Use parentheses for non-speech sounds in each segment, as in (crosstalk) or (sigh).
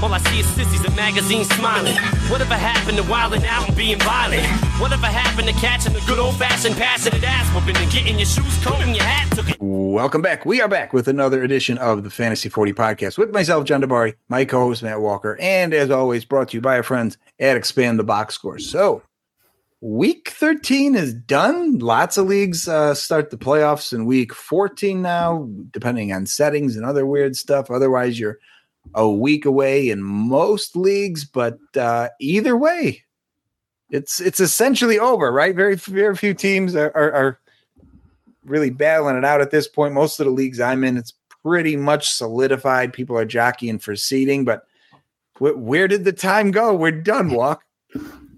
All I see is sissies and magazines smiling. Whatever happened to wilding out and being violent? Whatever happened to catching the good old fashioned passing it ass whooping and getting your shoes combed and your hat took? Welcome back. We are back with another edition of the Fantasy 40 podcast with myself, John Dabari, my co host, Matt Walker, and as always, brought to you by our friends at Expand the Box Score. So, week 13 is done. Lots of leagues uh, start the playoffs in week 14 now, depending on settings and other weird stuff. Otherwise, you're a week away in most leagues, but uh, either way, it's it's essentially over, right? Very very few teams are, are, are really battling it out at this point. Most of the leagues I'm in, it's pretty much solidified. People are jockeying for seeding, but wh- where did the time go? We're done, Walk.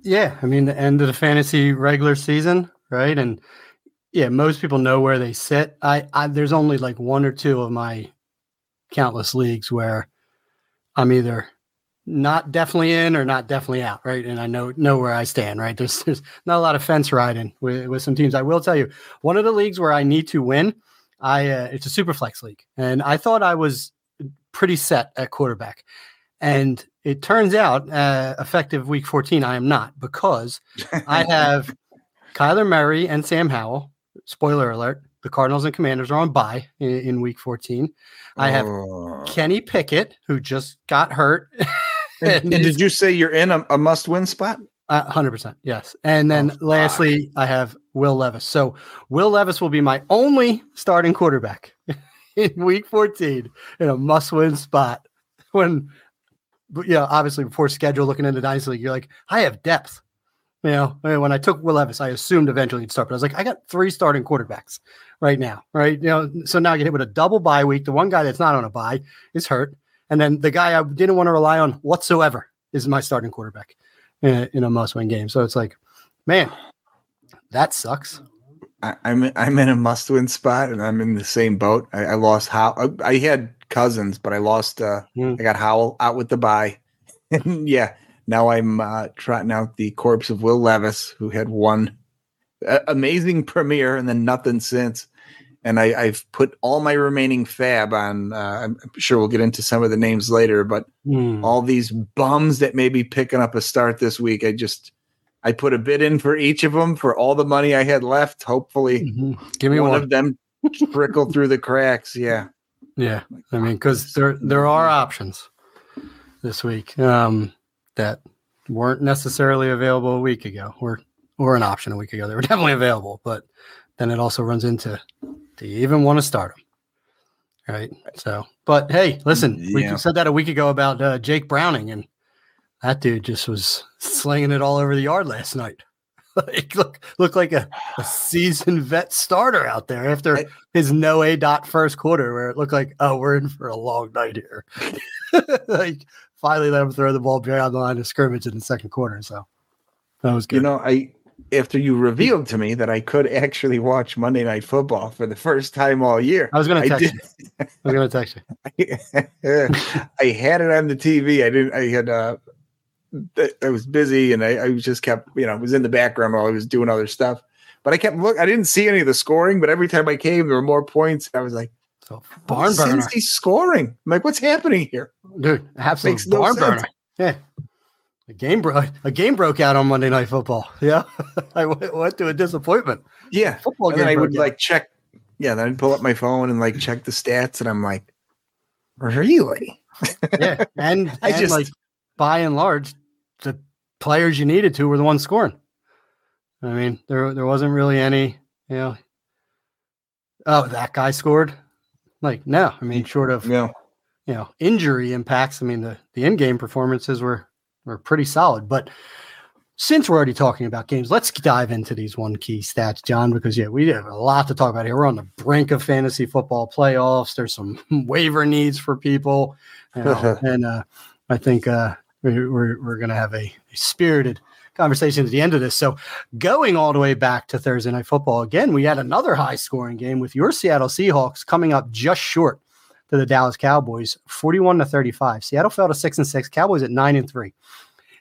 Yeah, I mean the end of the fantasy regular season, right? And yeah, most people know where they sit. I, I there's only like one or two of my countless leagues where I'm either not definitely in or not definitely out, right? And I know know where I stand, right? There's (laughs) there's not a lot of fence riding with, with some teams. I will tell you, one of the leagues where I need to win, I uh, it's a super flex league, and I thought I was pretty set at quarterback, and it turns out, uh, effective week 14, I am not because I (laughs) have Kyler Murray and Sam Howell. Spoiler alert: the Cardinals and Commanders are on bye in, in week 14. I have Oh. Kenny Pickett, who just got hurt. And, and did you say you're in a, a must win spot? Uh, 100%. Yes. And then Oh, lastly, I have Will Levis. So Will Levis will be my only starting quarterback (laughs) in week 14 in a must win spot. When, but, you know, obviously before schedule, looking into Dynasty League, you're like, I have depth. You know, when I took Will Levis, I assumed eventually he'd start, but I was like, I got three starting quarterbacks right now, right? You know, so now I get hit with a double bye week. The one guy that's not on a bye is hurt. And then the guy I didn't want to rely on whatsoever is my starting quarterback in a, in a must win game. So it's like, man, that sucks. I, I'm I'm in a must win spot, and I'm in the same boat. I, I lost how I, I had cousins, but I lost. uh Hmm. I got Howell out with the bye, (laughs) and yeah, now I'm uh, trotting out the corpse of Will Levis, who had one uh, amazing premiere and then nothing since. And I, I've put all my remaining FAAB on. Uh, I'm sure we'll get into some of the names later, but Hmm. all these bums that may be picking up a start this week. I just I put a bid in for each of them for all the money I had left. Hopefully, Mhm. Give me one, one. of them trickle through the cracks. Yeah, Yeah, I mean, because there there are options this week um, that weren't necessarily available a week ago, or or an option a week ago. They were (laughs) definitely available, but then it also runs into do you even want to start them? Right. So, but hey, listen, we said that a week ago about uh, Jake Browning, and that dude just was slinging it all over the yard last night. (laughs) like, look, looked like a, a seasoned vet starter out there after I- his no A dot first quarter, where it looked like, oh, we're in for a long night here. (laughs) like, finally let him throw the ball beyond the line of scrimmage in the second quarter. So that was good. you know, I after you revealed to me that I could actually watch Monday Night Football for the first time all year. I was going to text you. I was going to text you. (laughs) I had it on the TV. I didn't. I had. uh I was busy, and I, I just kept. You know, I was in the background while I was doing other stuff. But I kept look. I didn't see any of the scoring. But every time I came, there were more points. I was like, So barn burner, Since he's scoring, I'm like, what's happening here? dude. Absolute Makes no barn sense. burner. Yeah. A game broke. (laughs) A game broke out on Monday Night Football. (laughs) Yeah, I went, went to a disappointment. Yeah. Football And game I would out. like check. Yeah. Then I'd pull up my phone and like check the stats, and I'm like, really? yeah, (laughs) and, I and just- like by and large, the players you needed to were the ones scoring. I mean, there there wasn't really any, you know. Oh, that guy scored. Like no, I mean, mm, short of Yeah. you know injury impacts. I mean, the the in game performances were were pretty solid. But since we're already talking about games, let's dive into these one key stats, John, because yeah, we have a lot to talk about here. We're on the brink of fantasy football playoffs. There's some (laughs) waiver needs for people, you (laughs) know, and uh, I think uh, we- we're we're going to have a, a spirited conversation at the end of this. So, going all the way back to Thursday night football again, we had another high scoring game with your Seattle Seahawks coming up just short to the Dallas Cowboys, 41 to 35. Seattle fell to 6 and 6, Cowboys at 9 and 3.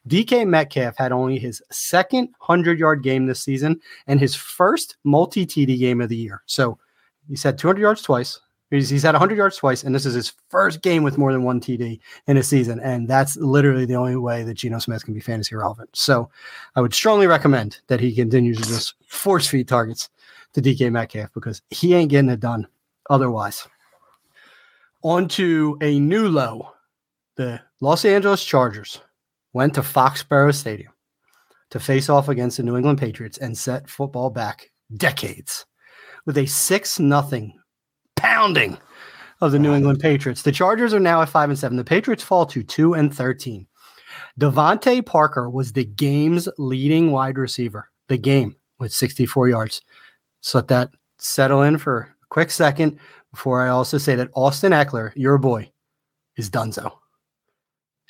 DK Metcalf had only his second 100 yard game this season and his first multi TD game of the year. So he's had 200 yards twice, He's, he's had 100 yards twice, and this is his first game with more than one TD in a season. And that's literally the only way that Geno Smith can be fantasy relevant. So I would strongly recommend that he continues to just force feed targets to DK Metcalf because he ain't getting it done otherwise. On to a new low. The Los Angeles Chargers went to Foxborough Stadium to face off against the New England Patriots and set football back decades with a 6 nothing pounding of the New England Patriots. The Chargers are now at 5 and 7. The Patriots fall to 2 and 13. DeVante Parker was the game's leading wide receiver. The game with 64 yards. Let that settle in for a quick second before I also say that Austin Ekeler, your boy, is donezo.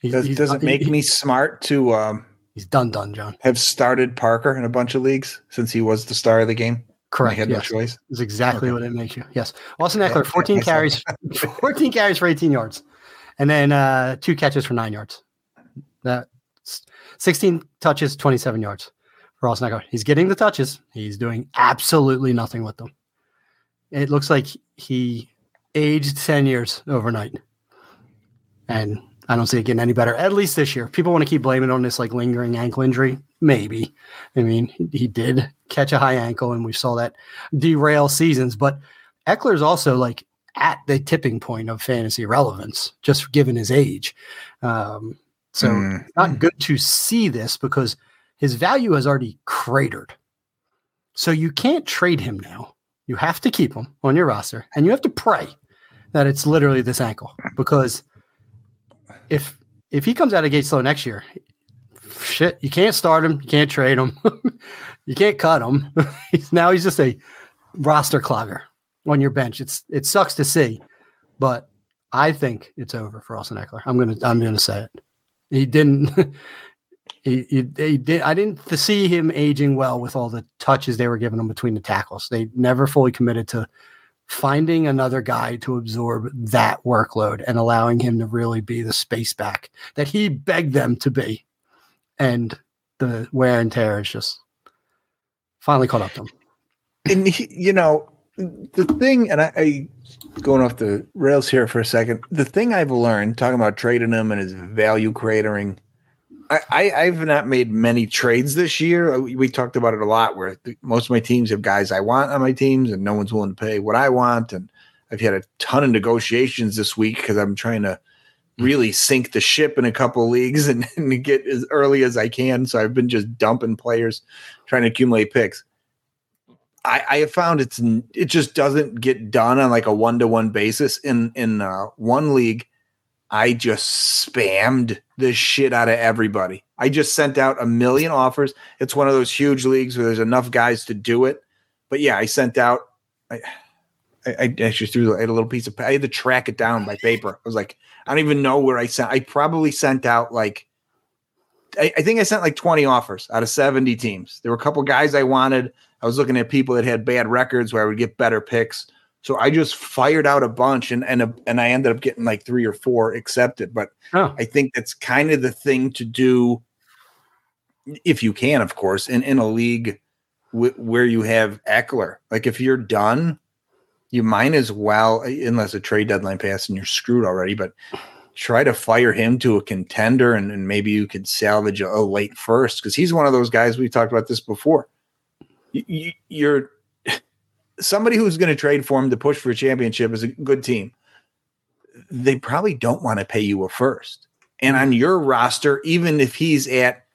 He's, does, he's does it make he, me smart to um, he's done done, John. Have started Parker in a bunch of leagues since he was the star of the game? Correct. I had yes. no choice. Is exactly okay. what it makes you. Yes. Austin Ekeler, 14 carries, (laughs) (laughs) 14 carries for 18 yards, and then uh, two catches for nine yards. That 16 touches, 27 yards for Austin Ekeler. He's getting the touches. He's doing absolutely nothing with them. It looks like he aged 10 years overnight. And I don't see it getting any better, at least this year. People want to keep blaming on this like lingering ankle injury. Maybe. I mean, he did catch a high ankle and we saw that derail seasons, but Ekeler's also like at the tipping point of fantasy relevance, just given his age. Um, so mm. not good to see this because his value has already cratered. So you can't trade him now. You have to keep him on your roster and you have to pray that it's literally this ankle because if if he comes out of gate slow next year, shit, you can't start him, you can't trade him, (laughs) you can't cut him. (laughs) now he's just a roster clogger on your bench. It's it sucks to see, but I think it's over for Austin Ekeler. I'm gonna I'm gonna say it. He didn't. (laughs) he, he, he did. I didn't see him aging well with all the touches they were giving him between the tackles. They never fully committed to finding another guy to absorb that workload and allowing him to really be the space back that he begged them to be. And the wear and tear is just finally caught up to him. And he, you know, the thing, and I, I going off the rails here for a second. The thing I've learned talking about trading him and his value creating I, I have not made many trades this year. We, we talked about it a lot. Where most of my teams have guys I want on my teams, and no one's willing to pay what I want. And I've had a ton of negotiations this week because I'm trying to really sink the ship in a couple leagues (laughs) and, and get as early as I can. So I've been just dumping players, trying to accumulate picks. I, I have found it's it just doesn't get done on like a one to one basis in in uh, one league. I just spammed the shit out of everybody. I just sent out a million offers. It's one of those huge leagues where there's enough guys to do it. But yeah, I sent out. I, I, I actually threw I had a little piece of. I had to track it down by paper. I was like, I don't even know where I sent. I probably sent out like. I, I think I sent like 20 offers out of 70 teams. There were a couple guys I wanted. I was looking at people that had bad records where I would get better picks. So I just fired out a bunch and and and I ended up getting like three or four accepted. But oh. I think that's kind of the thing to do if you can, of course, in in a league w- where you have Ekeler. Like if you're done, you might as well, unless a trade deadline passed and you're screwed already. But try to fire him to a contender, and, and maybe you could salvage a, a late first because he's one of those guys we talked about this before. You, you, you're somebody who's going to trade for him to push for a championship is a good team. They probably don't want to pay you a first. And on your roster, even if he's at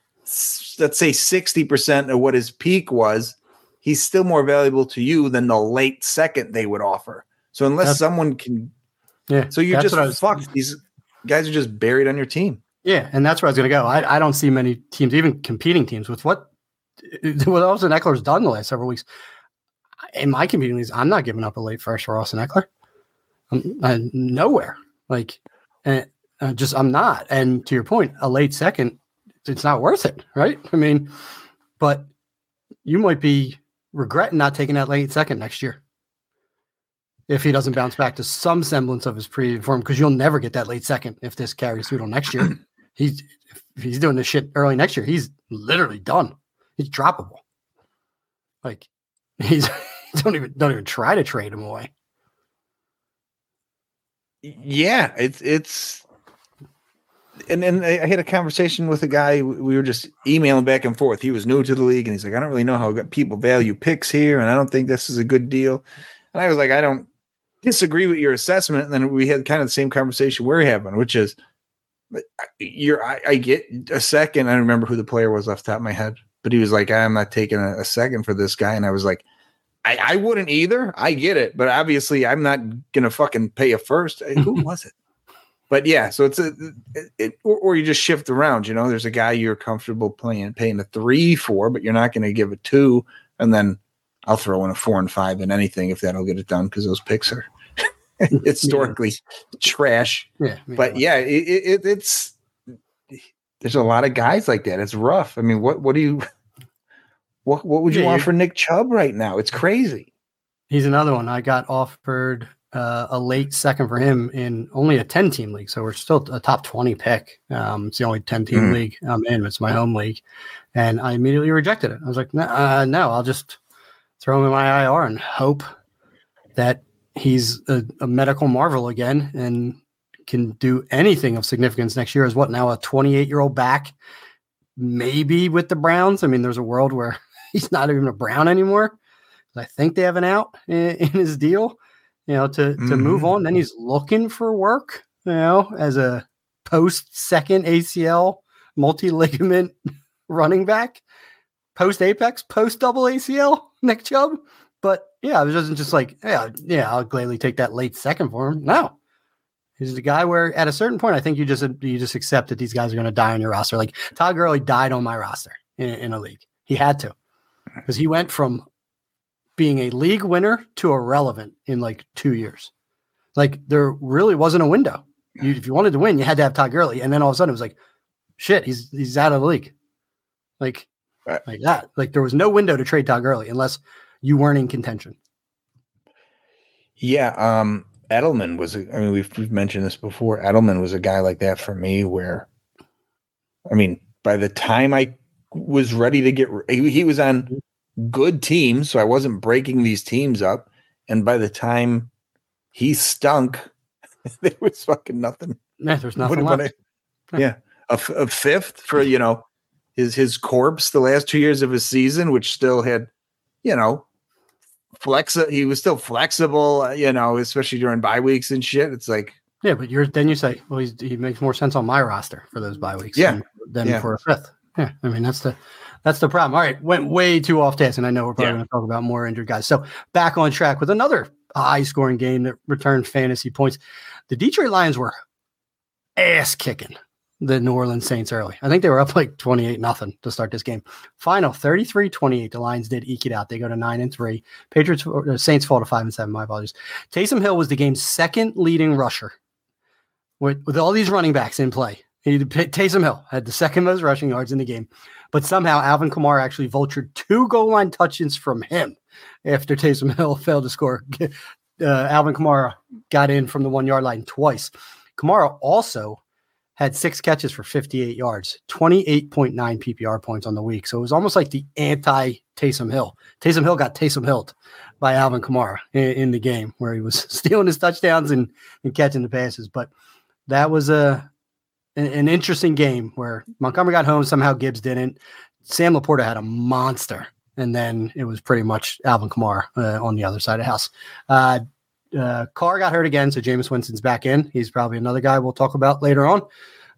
let's say 60% of what his peak was, he's still more valuable to you than the late second they would offer. So unless that's, someone can Yeah. So you're just was, fucked. These guys are just buried on your team. Yeah, and that's where I was going to go. I, I don't see many teams, even competing teams, with what (laughs) what Austin Ekeler's done the last several weeks in my communities, I'm not giving up a late first for Austin Ekeler. I'm, I'm nowhere. Like, and uh, just I'm not. And to your point, a late second, it's not worth it, right? I mean, but you might be regretting not taking that late second next year if he doesn't bounce back to some semblance of his previous form, because you'll never get that late second if this carries through till next year. (clears throat) he's if he's doing this shit early next year, he's literally done. He's droppable. Like (laughs) he's don't even don't even try to trade him away. Yeah, it's it's and then I had a conversation with a guy. We were just emailing back and forth. He was new to the league, and he's like, "I don't really know how people value picks here, and I don't think this is a good deal." And I was like, "I don't disagree with your assessment." And then we had kind of the same conversation we're having, which is, uh, "You're I, I get a second. I don't remember who the player was off the top of my head, but he was like, "I'm not taking a, a second for this guy," and I was like, I, I wouldn't either. I get it, but obviously I'm not gonna fucking pay a first. Eh, who (laughs) was it? But yeah, so it's a it, it or, or, you just shift around. You know, there's a guy you're comfortable playing paying a three for, but you're not going to give a two, and then I'll throw in a four and five in anything if that'll get it done because those picks are (laughs) historically yeah. trash. Yeah, but yeah, it, it, it's there's a lot of guys like that. It's rough. I mean, what what do you what what would you yeah, want for Nick Chubb right now? It's crazy. He's another one. I got offered uh, a late second for him in only a 10 team league. So we're still a top 20 pick. Um, it's the only 10 team mm. league I'm in. It's my home league. And I immediately rejected it. I was like, uh, no, I'll just throw him in my IR and hope that he's a, a medical marvel again and can do anything of significance next year. Is what now a 28 year old back, maybe with the Browns. I mean, there's a world where he's not even a Brown anymore. I think they have an out in, (laughs) in his deal, you know, to mm-hmm. to move mm-hmm. on. Then he's looking for work, you know, as a post second ACL multi ligament (laughs) running back, post apex, post double ACL, (laughs) Nick Chubb. But yeah, it wasn't just like, yeah, yeah, I'll gladly take that late second for him. No, he's the guy where at a certain point, I think you just you just accept that these guys are going to die on your roster. Like Todd Gurley died on my roster in, in a league. He had to (laughs) because he went from being a league winner to irrelevant in like two years. Like there really wasn't a window. You, if you wanted to win, you had to have Todd Gurley, and then all of a sudden it was like, shit, he's he's out of the league. Like right. like that. Like there was no window to trade Todd Gurley unless you weren't in contention. Yeah, um, Edelman was. A, I mean, we've we've mentioned this before. Edelman was a guy like that for me, where, I mean, by the time I was ready to get. He, he was on good teams, so I wasn't breaking these teams up. And by the time he stunk, (laughs) there was fucking nothing. Yeah, there's nothing what, left. I, yeah, a, a fifth for you know his his corpse the last two years of his season, which still had you know flex. He was still flexible, uh, you know, especially during bye weeks and shit. It's like yeah, but you're then you say, well, he makes more sense on my roster for those bye weeks, yeah, than, than yeah. for a fifth. Yeah, I mean that's the that's the problem. All right, went way too off task, and I know we're probably yeah. going to talk about more injured guys. So back on track with another high scoring game that returned fantasy points. The Detroit Lions were ass kicking the New Orleans Saints early. I think they were up like 28 nothing to start this game. Final 33 28. The Lions did eke it out. They go to 9 and 3. Patriots, uh, Saints fall to 5 and 7. My apologies. Taysom Hill was the game's second leading rusher with, with all these running backs in play. He, Taysom Hill had the second most rushing yards in the game, but somehow Alvin Kamara actually vultured two goal line touches from him after Taysom Hill (laughs) failed to score. (laughs) Uh, Alvin Kamara got in from the one yard line twice. Kamara also had six catches for 58 yards, 28.9 PPR points on the week. So it was almost like the anti Taysom Hill. Taysom Hill got Taysom Hilt by Alvin Kamara in, in, the game where he was (laughs) stealing his touchdowns and, and catching the passes. But that was a an, interesting game where Montgomery got home. Somehow Gibbs didn't. Sam LaPorta had a monster. And then it was pretty much Alvin Kamara uh, on the other side of the house. Uh, uh, Carr got hurt again, so Jameis Winston's back in. He's probably another guy we'll talk about later on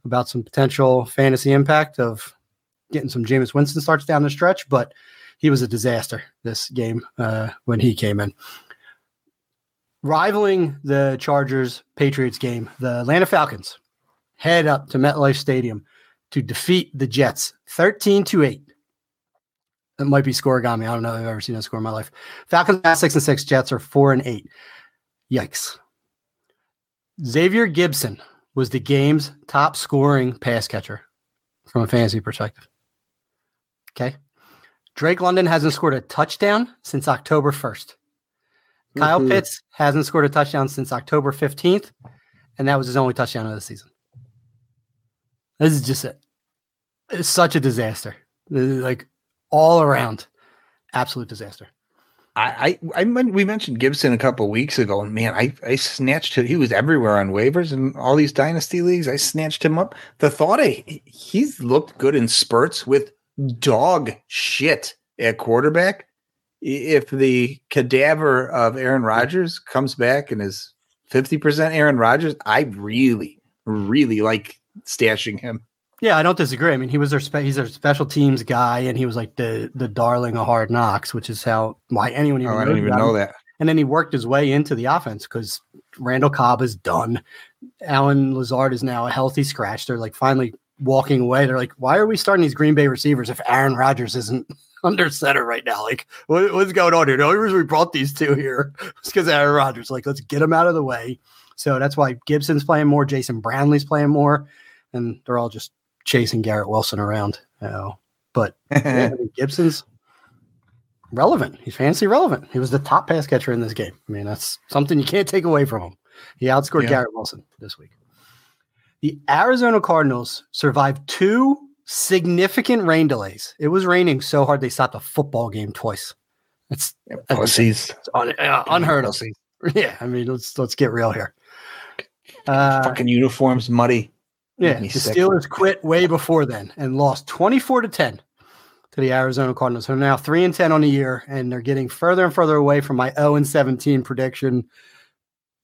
about some potential fantasy impact of getting some Jameis Winston starts down the stretch, but he was a disaster this game uh, when he came in. Rivaling the Chargers Patriots game, the Atlanta Falcons head up to MetLife Stadium to defeat the Jets 13 to 8. It might be Scorigami. I don't know if I've ever seen a score in my life. Falcons at six and six, Jets are four and eight. Yikes. Xavier Gipson was the game's top scoring pass catcher from a fantasy perspective. Okay. Drake London hasn't scored a touchdown since October 1st. Kyle mm-hmm. Pitts hasn't scored a touchdown since October 15th, and that was his only touchdown of the season. This is just a, it's such a disaster. Like all around, absolute disaster. I, I, I we mentioned Gipson a couple weeks ago, and man, I, I snatched him. He was everywhere on waivers and all these dynasty leagues. I snatched him up. The thought eh, of he's looked good in spurts with dog shit at quarterback. If the cadaver of Aaron Rodgers comes back and is 50% Aaron Rodgers, I really, really like stashing him. Yeah, I don't disagree. I mean, he was their spe- he's their special teams guy, and he was like the the darling of hard knocks, which is how why anyone even. Oh, I don't even know that. And then he worked his way into the offense because Randall Cobb is done. Allen Lazard is now a healthy scratch. They're like finally walking away. They're like, why are we starting these Green Bay receivers if Aaron Rodgers isn't (laughs) under center right now? Like, what, what's going on here? The only reason we brought these two here (laughs) is because Aaron Rodgers. Like, let's get him out of the way. So that's why Gipson's playing more, Jason Brownlee's playing more, and they're all just chasing Garrett Wilson around. You know? But (laughs) Gipson's relevant. He's fancy relevant. He was the top pass catcher in this game. I mean, that's something you can't take away from him. He outscored yeah. Garrett Wilson this week. The Arizona Cardinals survived two significant rain delays. It was raining so hard they stopped a football game twice. It's pussies. It's un, uh, unheard of. (laughs) Yeah, I mean, let's let's get real here. Uh, Fucking uniforms muddy. Yeah, the. Steelers quit way before then and lost 24 to 10 to the Arizona Cardinals. They're now 3 and 10 on the year and they're getting further and further away from my 0 and 17 prediction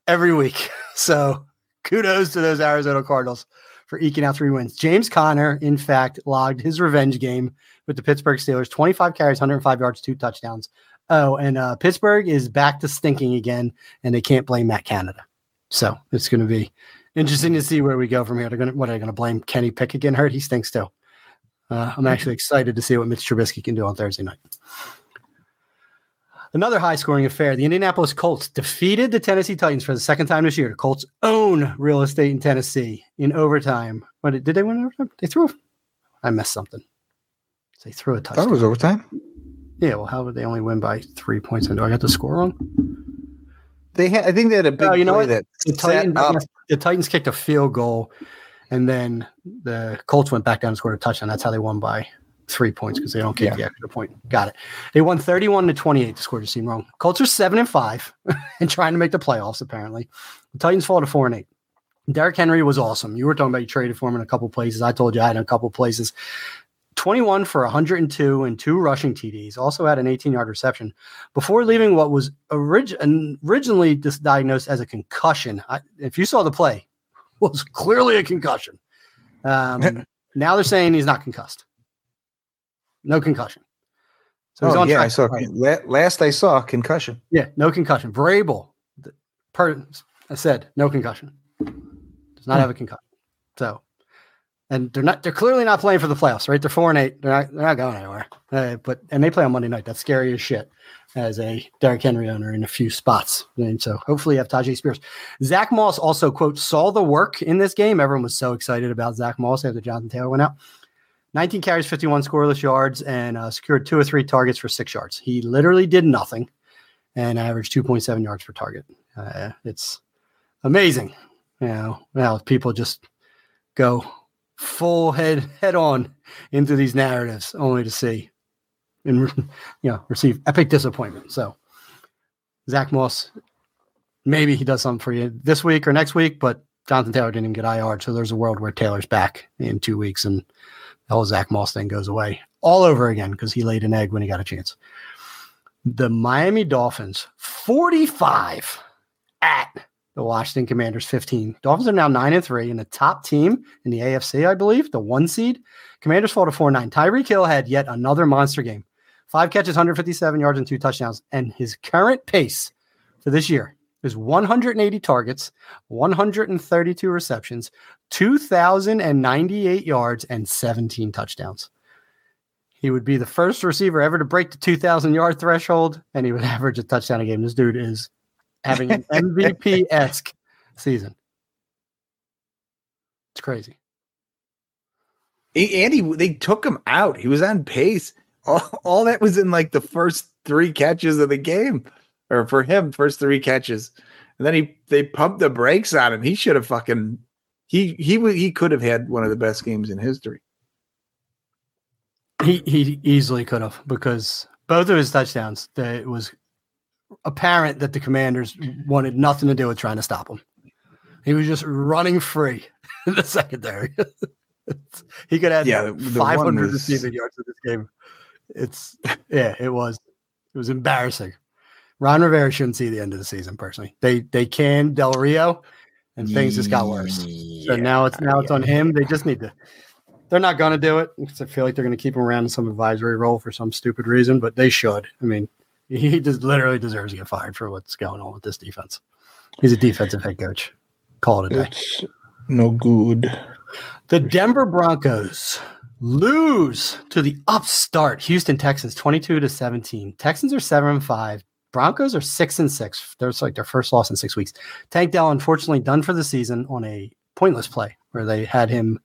every week. (laughs) So, kudos to those Arizona Cardinals for eking out three wins. James Conner, in fact, logged his revenge game with the Pittsburgh Steelers 25 carries, 105 yards, two touchdowns. Oh, and uh, Pittsburgh is back to stinking again, and they can't blame Matt Canada. So, it's going to be interesting to see where we go from here. They're going to what are they going to blame Kenny Pickett getting hurt? He stinks too. Uh, I'm actually excited to see what Mitch Trubisky can do on Thursday night. Another high scoring affair. The Indianapolis Colts defeated the Tennessee Titans for the second time this year. The Colts own real estate in Tennessee in overtime. What did they win overtime? They threw. I missed something. They threw a touchdown. That was overtime. Yeah. Well, how would they only win by three points? And do I got the score wrong? They had. I think they had a big. Oh, you know what? That the Titans, the Titans kicked a field goal, and then the Colts went back down and scored a touchdown. That's how they won by three points because they don't kick yeah. the extra point. Got it. They won 31 to 28. The score just seemed wrong. Colts are seven and five (laughs) and trying to make the playoffs, apparently. The Titans fall to four and eight. Derrick Henry was awesome. You were talking about you traded for him in a couple places. I told you I had in a couple places. 21 for 102 and two rushing TDs. Also had an 18 yard reception before leaving what was orig- originally diagnosed as a concussion. I, if you saw the play, (laughs) was clearly a concussion. Um, (laughs) now they're saying he's not concussed. No concussion. So he's oh, on yeah, I saw last I saw concussion. Yeah, no concussion. Vrabel, per, I said no concussion. Does not hmm. have a concussion. So and they're not they're clearly not playing for the playoffs, right? They're four and eight. They're not they're not going anywhere. Uh, but and they play on Monday night. That's scary as shit as a Derrick Henry owner in a few spots. And so hopefully you have Tyjae Spears. Zach Moss also quote saw the work in this game. Everyone was so excited about Zach Moss after Jonathan Taylor went out. 19 carries, 51 scoreless yards, and uh, secured two or three targets for six yards. He literally did nothing and averaged 2.7 yards per target. Uh, it's amazing. You know, now people just go full head head on into these narratives only to see and you know receive epic disappointment. So Zach Moss, maybe he does something for you this week or next week, but Jonathan Taylor didn't even get IR, so there's a world where Taylor's back in two weeks and the whole Zach Moss thing goes away all over again because he laid an egg when he got a chance. The Miami Dolphins, 45 at the Washington Commanders 15. Dolphins are now 9 and 3 and the top team in the AFC, I believe, the one seed. Commanders fall to 4 9. Tyreek Hill had yet another monster game. Five catches, 157 yards, and two touchdowns. And his current pace for this year is 180 targets, 132 receptions, 2,098 yards, and 17 touchdowns. He would be the first receiver ever to break the 2,000 yard threshold, and he would (laughs) average a touchdown a game. This dude is having an MVP esque season. It's crazy. Andy, they took him out. He was on pace. All, all that was in like the first three catches of the game, or for him, first three catches. And then he they pumped the brakes on him. He should have fucking he he he could have had one of the best games in history. He he easily could have because both of his touchdowns that was apparent that the commanders wanted nothing to do with trying to stop him. He was just running free (laughs) in the secondary. (laughs) he could have Yeah, the- the one 500 was- receiving yards in this game. It's yeah, it was it was embarrassing. Ron Rivera shouldn't see the end of the season personally. They they can Del Rio, and things just got worse. So now it's now it's on yeah. him. They just need to. They're not going to do it because I feel like they're going to keep him around in some advisory role for some stupid reason, but they should. I mean, he just literally deserves to get fired for what's going on with this defense. He's a defensive head coach. Call it a day. It's no good. The Denver Broncos lose to the upstart Houston Texans 22 to 17. Texans are 7 and 5. Broncos are 6 and 6. There's like their first loss in 6 weeks. Tank Dell unfortunately done for the season on a pointless play where they had him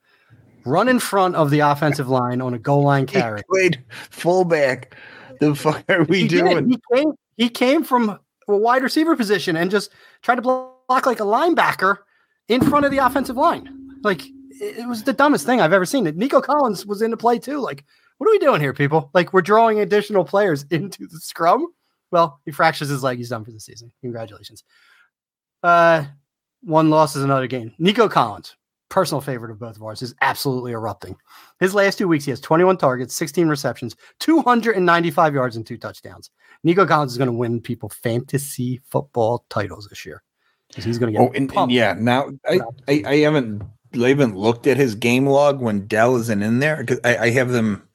run in front of the offensive line on a goal line He carry. played fullback. The fuck are we He doing? He came, he came from a wide receiver position and just tried to block like a linebacker in front of the offensive line. Like it it was the dumbest thing I've ever seen. Nico Collins was in the play too. Like, what are we doing here, people? Like, we're drawing additional players (laughs) into the scrum. Well, he fractures his leg. He's done for the season. Congratulations. Uh, one loss is another game. Nico Collins, personal favorite of both of ours, is absolutely erupting. His last two weeks, he has 21 targets, 16 receptions, 295 yards, and two touchdowns. Nico Collins is going to win people fantasy football titles this year because he's going to get Oh, and, and yeah. Now I, I I haven't I haven't looked at his game log when Dell isn't in there because I, I have them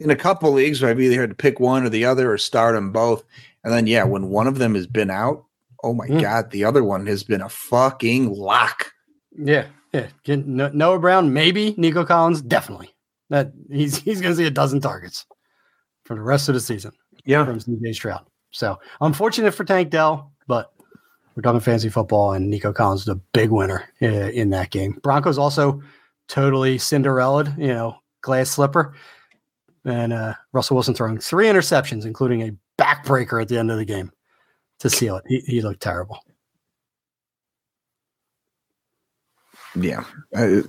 in a couple leagues where I've either had to pick one or the other or start them both. And then yeah, when one of them has been out, oh my Mm. god, the other one has been a fucking lock. Yeah, yeah. Noah Brown, maybe Nico Collins, definitely. That he's he's going to see a dozen targets for the rest of the season Yeah. from CJ Stroud. So unfortunate for Tank Dell, but we're talking fantasy football, and Nico Collins is a big winner uh, in that game. Broncos also totally Cinderella, you know, glass slipper, and uh, Russell Wilson throwing three interceptions, including a backbreaker at the end of the game to seal it. He, he looked terrible. Yeah. Uh,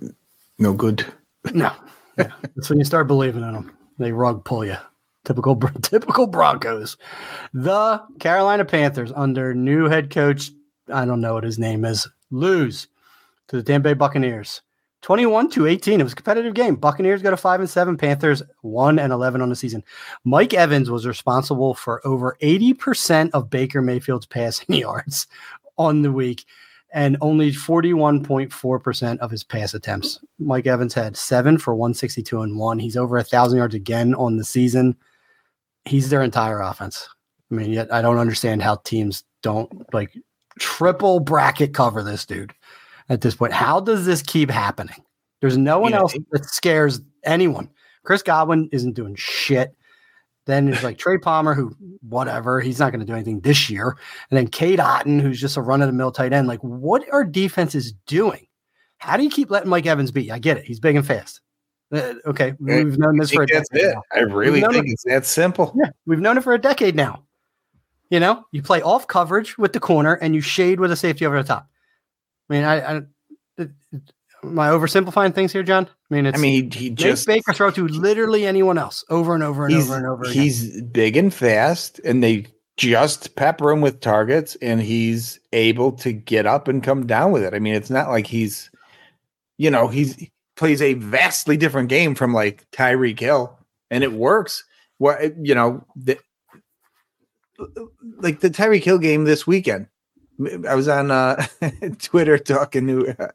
no good. No, yeah. that's when you start believing in them. They rug pull you. Typical, (laughs) typical Broncos. The Carolina Panthers under new head coach. I don't know what his name is. Lose to the Tampa Bay Buccaneers, twenty-one to eighteen. It was a competitive game. Buccaneers go to five and seven. Panthers one and eleven on the season. Mike Evans was responsible for over eighty percent of Baker Mayfield's passing (laughs) yards on the week and only 41.4% of his pass attempts. Mike Evans had seven for 162 and one. He's over a thousand yards again on the season. He's their entire offense. I mean, yet I don't understand how teams don't like triple bracket cover this dude at this point. How does this keep happening? There's no one Yeah. else that scares anyone. Chris Godwin isn't doing shit. Then there's like Trey Palmer, who whatever, he's not going to do anything this year. And then Cade Otton, who's just a run of the mill tight end. Like, what are defenses doing? How do you keep letting Mike Evans be? I get it. He's big and fast. Uh, okay. We've known this for a think that's decade it. now. I really think it's that simple. Yeah. We've known it for a decade now. You know, you play off coverage with the corner and you shade with a safety over the top. I mean, I, I am I oversimplifying things here, John? I mean, it's I mean, he, he just Baker throw to literally anyone else over and over and over and over again. he's big and fast, and they just pepper him with targets, and he's able to get up and come down with it. I mean, it's not like he's, you know, he's he plays a vastly different game from like Tyreek Hill, and it works. What you know, the, like the Tyreek Hill game this weekend. I was on uh, (laughs) Twitter talking to uh,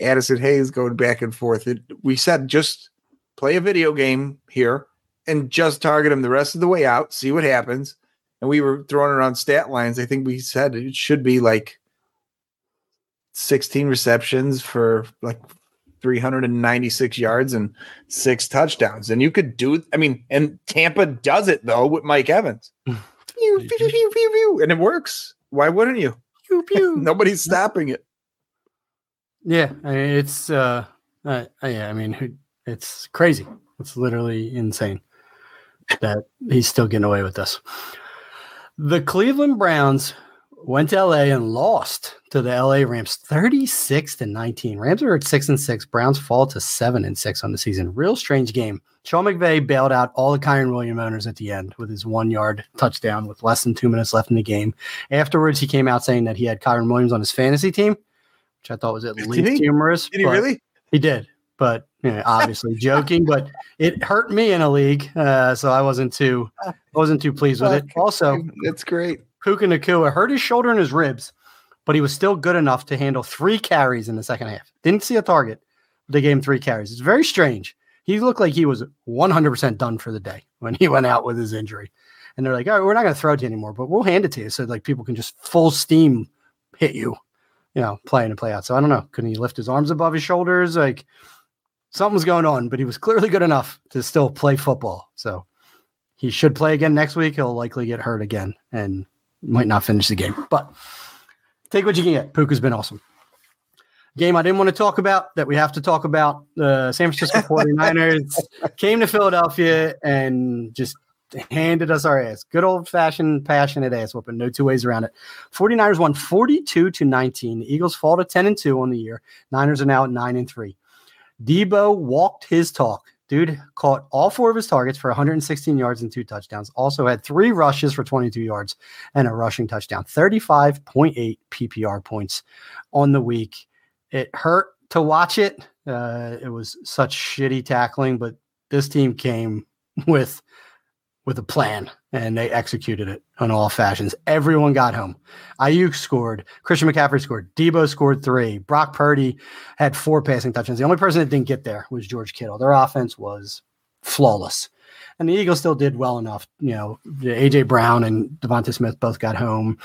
Addison Hayes, going back and forth. It, we said just play a video game here and just target him the rest of the way out, see what happens. And we were throwing around stat lines. I think we said it should be like 16 receptions for like 396 yards and six touchdowns. And you could do, I mean, and Tampa does it though with Mike Evans. (laughs) And it works. Why wouldn't you? Pew, pew. (laughs) Nobody's stopping it. Yeah, I mean, it's uh, uh, yeah, I mean, it's crazy. It's literally insane that he's still getting away with this. The Cleveland Browns went to LA and lost to the LA Rams 36 to 19. Rams are at six and six. Browns fall to seven and six on the season. Real strange game. Sean McVay bailed out all the Kyren Williams owners at the end with his one yard touchdown with less than two minutes left in the game. Afterwards, he came out saying that he had Kyren Williams on his fantasy team, which I thought was at Did least he? humorous. Did he really? He did, but you know, obviously (laughs) joking. But it hurt me in a league, uh, so I wasn't too I wasn't too pleased with it. Also, That's great. Puka Nacua hurt his shoulder and his ribs, but he was still good enough to handle three carries in the second half. Didn't see a target. But they gave him three carries. It's very strange. He looked like he was 100% done for the day when he went out with his injury. And they're like, all right, we're not going to throw it to you anymore, but we'll hand it to you so like people can just full steam hit you, you know, play in and play out. So I don't know. Couldn't he lift his arms above his shoulders? Like something was going on, but he was clearly good enough to still play football. So he should play again next week. He'll likely get hurt again and might not finish the game. But take what you can get. Puka's been awesome. Game I didn't want to talk about that we have to talk about. The San Francisco (laughs) 49ers came to Philadelphia and just handed us our ass. Good old fashioned, passionate ass whooping. No two ways around it. 49ers won 42 to 19. The Eagles fall to 10 and 2 on the year. Niners are now at 9 and 3. Deebo walked his talk. Dude caught all four of his targets for 116 yards and two touchdowns. Also had three rushes for 22 yards and a rushing touchdown. 35.8 PPR points on the week. It hurt to watch it. Uh, it was such shitty tackling, but this team came (laughs) with with a plan and they executed it on all fashions. Everyone got home. Aiyuk scored. Christian McCaffrey scored. Deebo scored three. Brock Purdy had four passing touchdowns. The only person that didn't get there was George Kittle. Their offense was flawless. And the Eagles still did well enough. You know, AJ Brown and Devonta Smith both got home.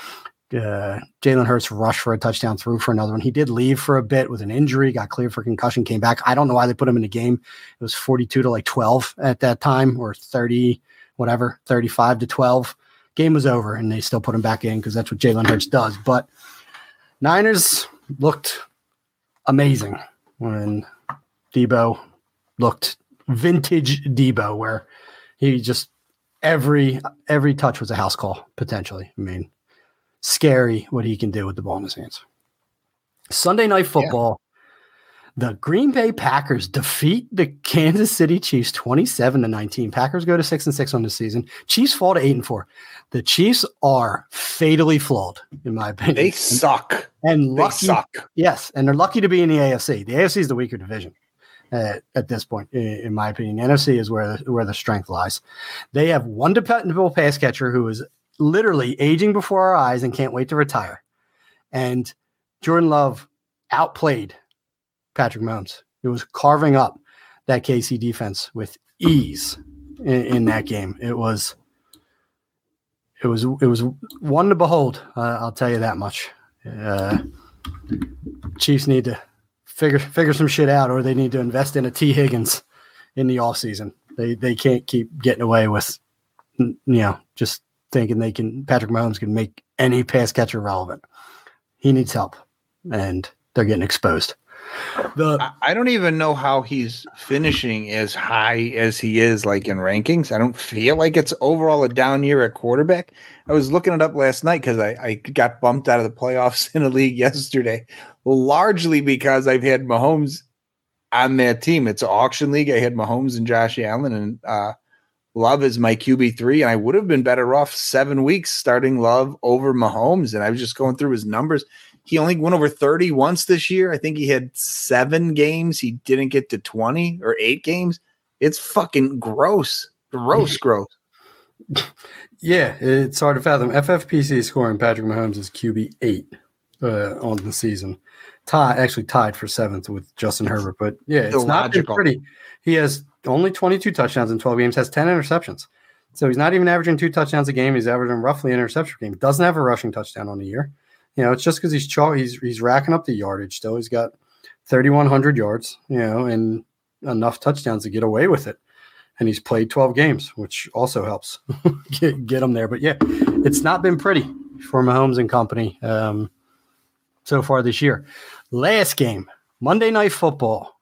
Uh, Jalen Hurts rushed for a touchdown, threw for another one. He did leave for a bit with an injury, got cleared for concussion, came back. I don't know why they put him in the game. It was 42 to like 12 at that time or 30, whatever, 35 to 12. Game was over and they still put him back in because that's what Jalen Hurts does. But Niners looked amazing when Deebo looked vintage Deebo, where he just every every touch was a house call potentially. I mean, scary what he can do with the ball in his hands. Sunday night football. The Green Bay Packers defeat the Kansas City Chiefs 27 to 19. Packers go to 6 and 6 on the season. Chiefs fall to 8 and 4. The Chiefs are fatally flawed in my opinion. They suck. and They lucky suck. Yes, and they're lucky to be in the AFC. The AFC is the weaker division uh, at this point, in, in my opinion. NFC is where the, where the strength lies. They have one dependable pass catcher who is literally aging before our eyes and can't wait to retire. And Jordan Love outplayed Patrick Mahomes. It was carving up that KC defense with ease in, in that game. It was. It was it was one to behold. Uh, I'll tell you that much. Uh, Chiefs need to figure figure some shit out, or they need to invest in a Tee Higgins in the offseason. They they can't keep getting away with you know just thinking they can Patrick Mahomes can make any pass catcher relevant. He needs help, and they're getting exposed. The I- I don't even know how he's finishing as high as he is, like in rankings. I don't feel like it's overall a down year at quarterback. I was looking it up last night because I, I got bumped out of the playoffs (laughs) in a league yesterday, largely because I've had Mahomes on that team. It's an auction league. I had Mahomes and Josh Allen, and uh, Love is my QB three, and I would have been better off seven weeks starting Love over Mahomes. And I was just going through his numbers. He only went over 30 once this year. I think he had seven games. He didn't get to 20 or eight games. It's fucking gross. Gross, (laughs) gross. yeah, it's hard to fathom. FFPC scoring Patrick Mahomes is QB eight uh, on the season. Tie actually tied for seventh with Justin Herbert, but yeah, it's not pretty. He has only 22 touchdowns in 12 games, has 10 interceptions. So he's not even averaging two touchdowns a game. He's averaging roughly an interception game. Doesn't have a rushing touchdown on the year. You know, it's just because he's chalk, he's he's racking up the yardage still. He's got 3,100 yards, you know, and enough touchdowns to get away with it. And he's played 12 games, which also helps (laughs) get, get him there. But yeah, it's not been pretty for Mahomes and company um, so far this year. Last game, Monday Night Football,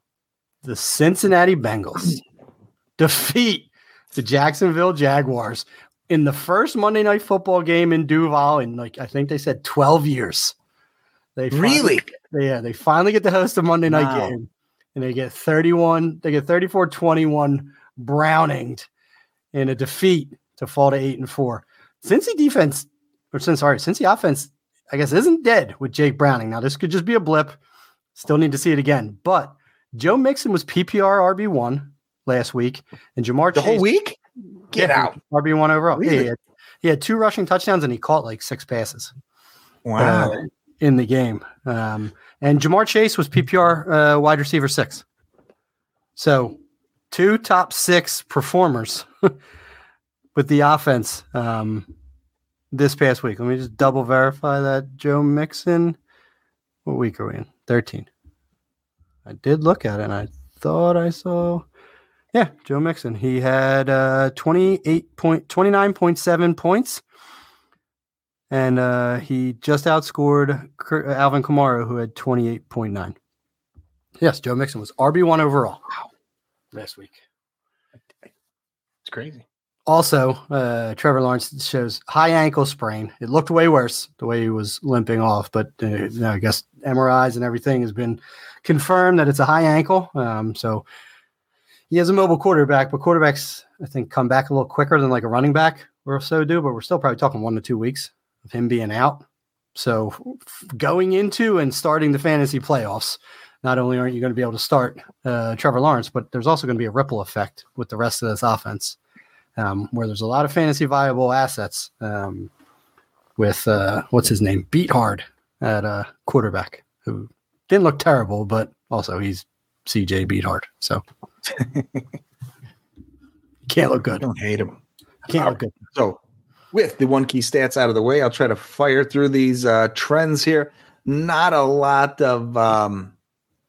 the Cincinnati Bengals (laughs) defeat the Jacksonville Jaguars in the first Monday night football game in Duval in like I think they said 12 years. They finally- Really? yeah, they finally get to host a Monday night Wow. game and they get 31, they get 34-21 Browninged in a defeat to fall to 8 and 4. Since the defense or since sorry, since the offense I guess isn't dead with Jake Browning. Now this could just be a blip. Still need to see it again. But Joe Mixon was PPR RB1 last week and Ja'Marr The whole week? Get out. RB one overall. Yeah, Really? he, had, he had two rushing touchdowns and he caught like six passes Wow. uh, in the game. Um, and Ja'Marr Chase was PPR uh, wide receiver six. So two top six performers (laughs) with the offense um, this past week. Let me just double verify that Joe Mixon. What week are we in? 13. I did look at it and I thought I saw. Yeah, Joe Mixon. He had uh, 28 point, 29.7 points. And uh, he just outscored Alvin Kamara, who had 28.9. Yes, Joe Mixon was RB1 overall last week. It's crazy. Also, uh, Trevor Lawrence shows high ankle sprain. It looked way worse the way he was limping off, but uh, I guess MRIs and everything has been confirmed that it's a high ankle. Um, so he has a mobile quarterback, but quarterbacks I think come back a little quicker than like a running back or so do. But we're still probably talking one to two weeks of him being out. So going into and starting the fantasy playoffs, not only aren't you going to be able to start uh, Trevor Lawrence, but there's also going to be a ripple effect with the rest of this offense um, where there's a lot of fantasy viable assets um, with uh, what's his name, Beathard at uh, quarterback, who didn't look terrible, but also he's CJ Beathard, so (laughs) can't look I good. don't hate him. Can't look good. So, with the one key stats out of the way, I'll try to fire through these uh, trends here. Not a lot of um,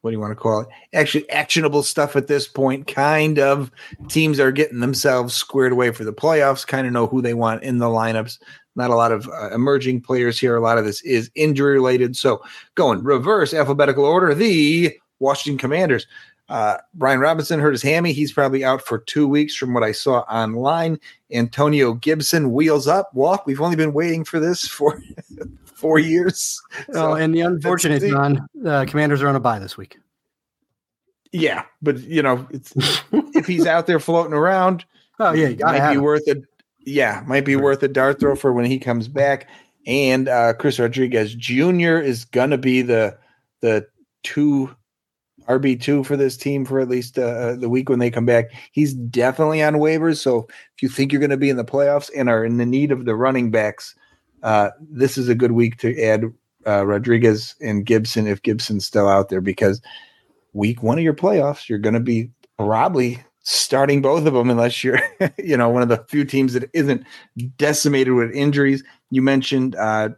what do you want to call it? Actually, actionable stuff at this point. Kind of teams are getting themselves squared away for the playoffs. Kind of know who they want in the lineups. Not a lot of uh, emerging players here. A lot of this is injury related. So, going reverse alphabetical order, the Washington Commanders. Uh, Brian Robinson hurt his hammy. He's probably out for two weeks from what I saw online. Antonio Gibson wheels up, walk. We've only been waiting for this for (laughs) four years. Oh, and the unfortunate, the- John, uh, Commanders are on a bye this week. yeah, but you know, it's, if he's out there floating around, (laughs) Oh yeah, it might be worth it. Yeah, might be worth a dart throw for when he comes back. And uh, Chris Rodriguez Jr. is gonna be the the two RB two for this team for at least uh, the week when they come back. He's definitely on waivers. So if you think you're going to be in the playoffs and are in the need of the running backs, uh, this is a good week to add uh, Rodriguez and Gibson if Gibson's still out there because week one of your playoffs, you're going to be probably starting both of them unless you're, (laughs) you know, one of the few teams that isn't decimated with injuries. You mentioned, uh,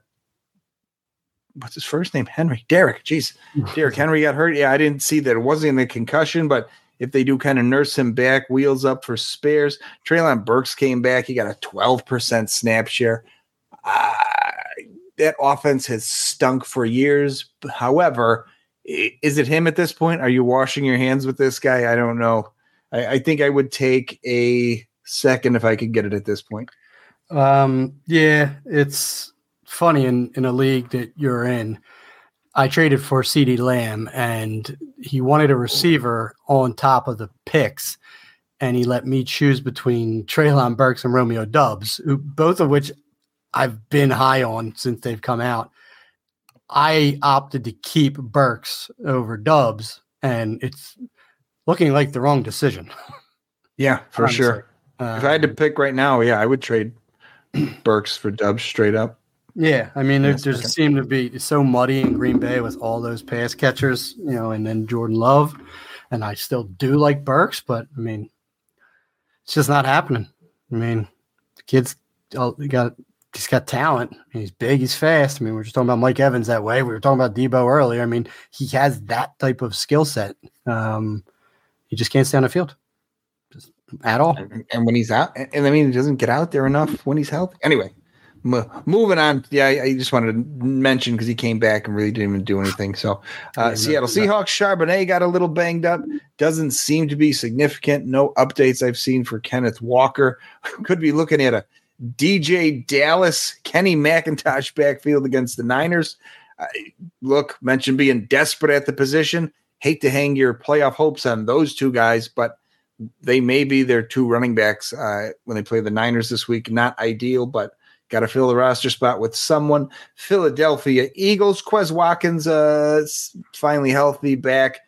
what's his first name? Henry. Derek. Jeez. (laughs) Derek Henry got hurt. Yeah, I didn't see that it wasn't in the concussion, but if they do kind of nurse him back, wheels up for Spears. Treylon Burks came back. He got a 12% snap share. Uh, that offense has stunk for years. However, is it him at this point? Are you washing your hands with this guy? I don't know. I, I think I would take a second if I could get it at this point. Um, yeah, it's funny in, in a league that you're in. I traded for CeeDee Lamb and he wanted a receiver on top of the picks. And he let me choose between Treylon Burks and Romeo Doubs, who, both of which I've been high on since they've come out. I opted to keep Burks over Doubs, and it's looking like the wrong decision. Yeah, (laughs) for honestly. sure. If I had to pick right now, yeah, I would trade (clears throat) Burks for Doubs straight up. Yeah, I mean, there, there's okay. seemed to be so muddy in Green Bay with all those pass catchers, you know, and then Jordan Love, and I still do like Burks, but I mean, it's just not happening. I mean, the kid's got he's got talent. He's big, he's fast. I mean, we are just talking about Mike Evans that way. We were talking about Deebo earlier. I mean, he has that type of skill set. Um, he just can't stay on the field, just at all. And, and when he's out, and, and I mean, he doesn't get out there enough when he's healthy. Anyway, mo- moving on. Yeah, I, I just wanted to mention because he came back and really didn't even do anything. So, uh, Seattle no. Seahawks, Charbonnet got a little banged up. Doesn't seem to be significant. No updates I've seen for Kenneth Walker. (laughs) Could be looking at a DJ Dallas, Kenny McIntosh backfield against the Niners. Uh, look, mentioned being desperate at the position. Hate to hang your playoff hopes on those two guys, but they may be their two running backs uh, when they play the Niners this week. Not ideal, but got to fill the roster spot with someone. Philadelphia Eagles, Quez Watkins, uh, finally healthy back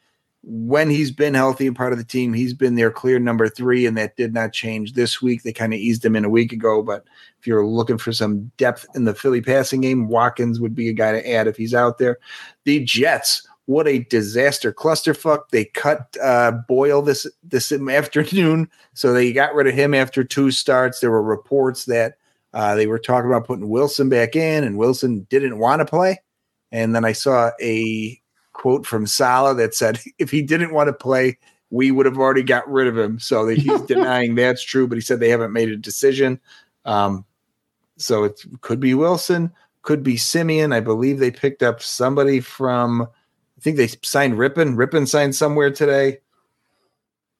when he's been healthy and part of the team, he's been their clear number three, and that did not change this week. They kind of eased him in a week ago, but if you're looking for some depth in the Philly passing game, Watkins would be a guy to add if he's out there. The Jets, what a disaster clusterfuck! They cut uh, Boyle this this afternoon, (laughs) so they got rid of him after two starts. There were reports that uh, they were talking about putting Wilson back in, and Wilson didn't want to play. And then I saw a quote from Saleh that said, (laughs) if he didn't want to play, we would have already got rid of him. So that he's (laughs) denying that's true, but he said they haven't made a decision. Um, so it could be Wilson, could be Siemian. I believe they picked up somebody from, think they signed Rypien. Rypien signed somewhere today.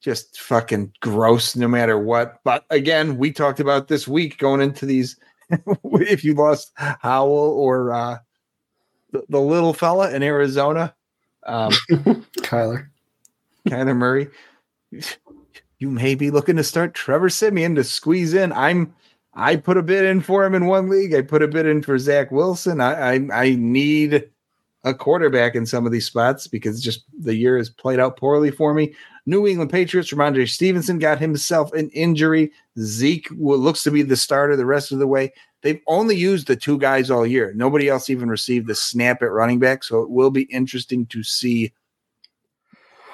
Just fucking gross no matter what. But again, we talked about this week going into these. (laughs) if you lost Howell or uh, the, the little fella in Arizona, um, (laughs) Kyler. Kyler Murray. You may be looking to start Trevor Siemian to squeeze in. I'm I put a bid in for him in one league. I put a bid in for Zach Wilson. I I, I need a quarterback in some of these spots because just the year has played out poorly for me. New England Patriots, Rhamondre Stevenson got himself an injury. Zeke looks to be the starter the rest of the way. They've only used the two guys all year. Nobody else even received the snap at running back. So it will be interesting to see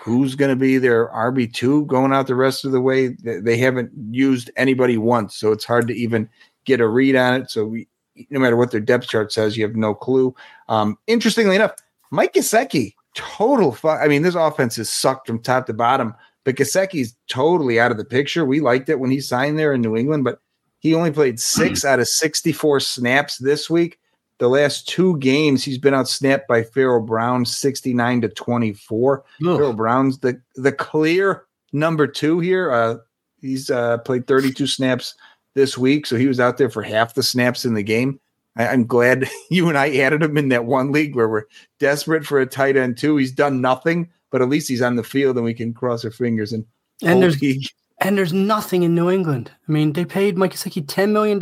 who's going to be their RB2 going out the rest of the way. They haven't used anybody once. So it's hard to even get a read on it. So we, no matter what their depth chart says, you have no clue. Um, interestingly enough, Mike Gesicki, total. Fu- I mean, this offense is sucked from top to bottom, but Gesicki's totally out of the picture. We liked it when he signed there in New England, but he only played six out of 64 snaps this week. The last two games, he's been outsnapped by Pharaoh Brown 69 to 24. Ugh. Pharaoh Brown's the, the clear number two here. Uh, he's uh, played 32 snaps this week, so he was out there for half the snaps in the game. I, am glad (laughs) you and I added him in that one league where we're desperate for a tight end too. He's done nothing, but at least he's on the field and we can cross our fingers and and there's he, and there's nothing in New England. I mean, they paid Mike Gesicki $10 million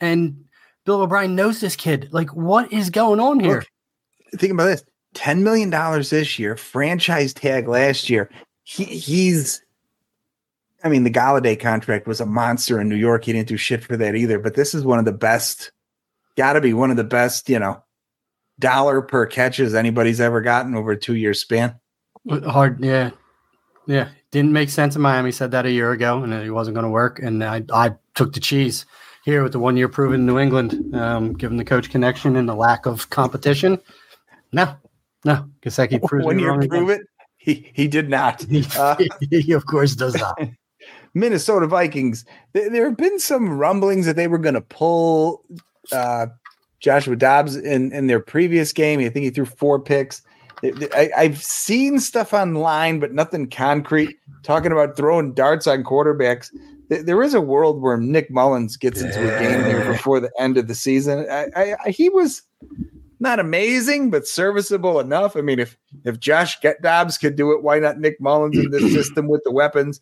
and Bill O'Brien knows this kid. Like, what is going on here? Look, think about this $10 million this year, franchise tag last year. He, he's, I mean, the Golladay contract was a monster in New York. He didn't do shit for that either, but this is one of the best, got to be one of the best, you know, dollar per catches anybody's ever gotten over a two year span. Hard, yeah. Yeah, didn't make sense in Miami. Said that a year ago, and it wasn't going to work. And I, I took the cheese here with the one year proven in New England, um, given the coach connection and the lack of competition. No, no, Gesicki (laughs) proves one year prove again. it. He he did not. (laughs) Uh, he of course does not. (laughs) Minnesota Vikings. There, there, have been some rumblings that they were going to pull uh, Joshua Dobbs in in their previous game. I think he threw four picks. I, have seen stuff online, but nothing concrete. Talking about throwing darts on quarterbacks. There is a world where Nick Mullens gets into a game there before the end of the season. I, I, he was not amazing, but serviceable enough. I mean, if if Josh Dobbs could do it, why not Nick Mullens in this (clears throat) system with the weapons?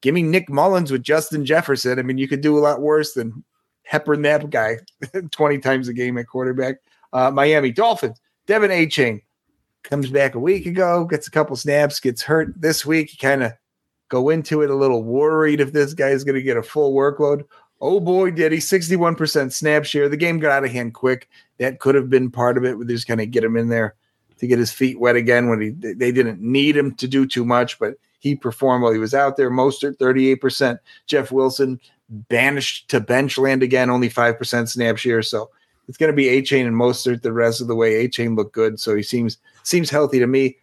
Give me Nick Mullens with Justin Jefferson. I mean, you could do a lot worse than Hepper that guy (laughs) 20 times a game at quarterback. Uh, Miami Dolphins, De'Von Achane comes back a week ago, gets a couple snaps, gets hurt this week. You kind of go into it a little worried if this guy is going to get a full workload. Oh boy, did he 61% snap share. The game got out of hand quick. That could have been part of it. We just kind of get him in there to get his feet wet again when he they didn't need him to do too much, but he performed while he was out there. Mostert 38%. Jeff Wilson banished to bench land again, only 5% snap share. So it's going to be Achane and Mostert the rest of the way. Achane looked good, so he seems seems healthy to me.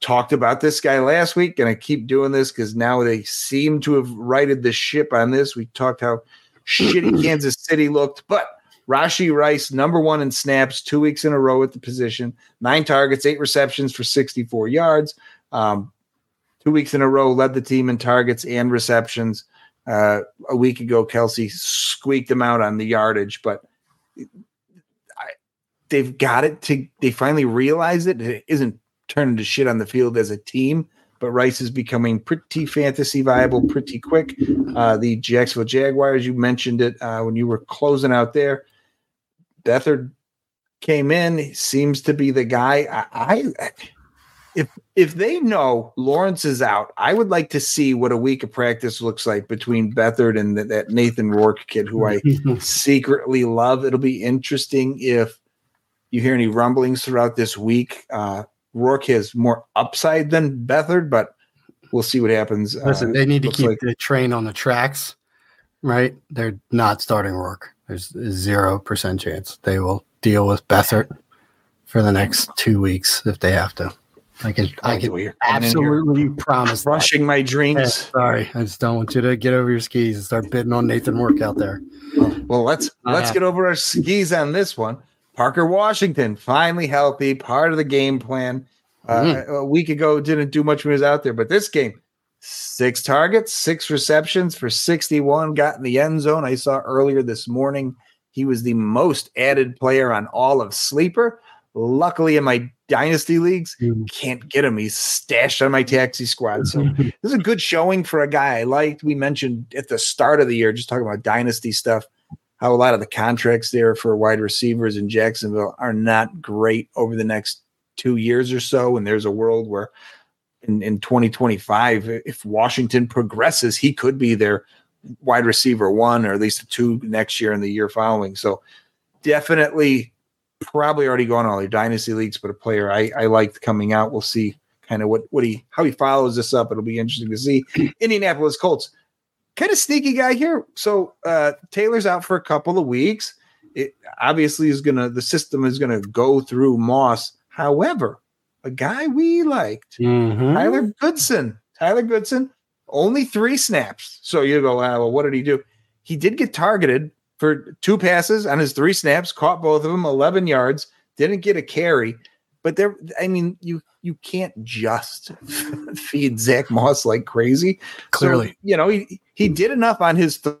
Talked about this guy last week. Going to keep doing this because now they seem to have righted the ship on this. We talked how shitty (clears throat) Kansas City looked, but Rashee Rice, number one in snaps, two weeks in a row at the position, nine targets, eight receptions for 64 yards. Um, two weeks in a row, led the team in targets and receptions. Uh, a week ago, Kelce squeaked them out on the yardage, but I, they've got it to. They finally realize it. It isn't turning to shit on the field as a team, but Rice is becoming pretty fantasy viable pretty quick. Uh, the Jacksonville Jaguars, you mentioned it uh, when you were closing out there. Beathard came in, seems to be the guy. I, I if if they know Lawrence is out, I would like to see what a week of practice looks like between Beathard and that, that Nathan Rourke kid, who I (laughs) secretly love. It'll be interesting if you hear any rumblings throughout this week. Uh, Rourke has more upside than Beathard, but we'll see what happens. Listen, uh, they need to keep like- the train on the tracks, right? They're not starting Rourke. There's zero percent chance they will deal with Beathard for the next two weeks if they have to. I can, I can absolutely promise. Rushing that. my dreams. Yeah, sorry, I just don't want you to get over your skis and start bidding on Nathan Rourke out there. Well, let's let's get over our skis on this one. Parker Washington finally healthy, part of the game plan. Uh, mm. A week ago, didn't do much when he was out there, but this game, six targets, six receptions for 61, got in the end zone. I saw earlier this morning he was the most added player on all of Sleeper. Luckily, in my dynasty leagues, mm. can't get him. He's stashed on my taxi squad. So (laughs) this is a good showing for a guy I liked. We mentioned at the start of the year, just talking about dynasty stuff, how a lot of the contracts there for wide receivers in Jacksonville are not great over the next two years or so. And there's a world where in, in 2025, if Washington progresses, he could be their wide receiver one or at least two next year and the year following. So definitely probably already gone all your dynasty leagues, but a player I, I liked coming out. We'll see kind of what, what he how he follows this up. It'll be interesting to see. (clears throat) Indianapolis Colts, kind of sneaky guy here. So uh, Taylor's out for a couple of weeks. It obviously is gonna the system is gonna go through Moss. However, a guy we liked, mm-hmm. Tyler Goodson. Tyler Goodson, only three snaps. So you go, ah, well, what did he do? He did get targeted for two passes on his three snaps, caught both of them, 11 yards, didn't get a carry. But there, I mean, you you can't just (laughs) feed Zach Moss like crazy. Clearly, so, you know, he he did enough on his th-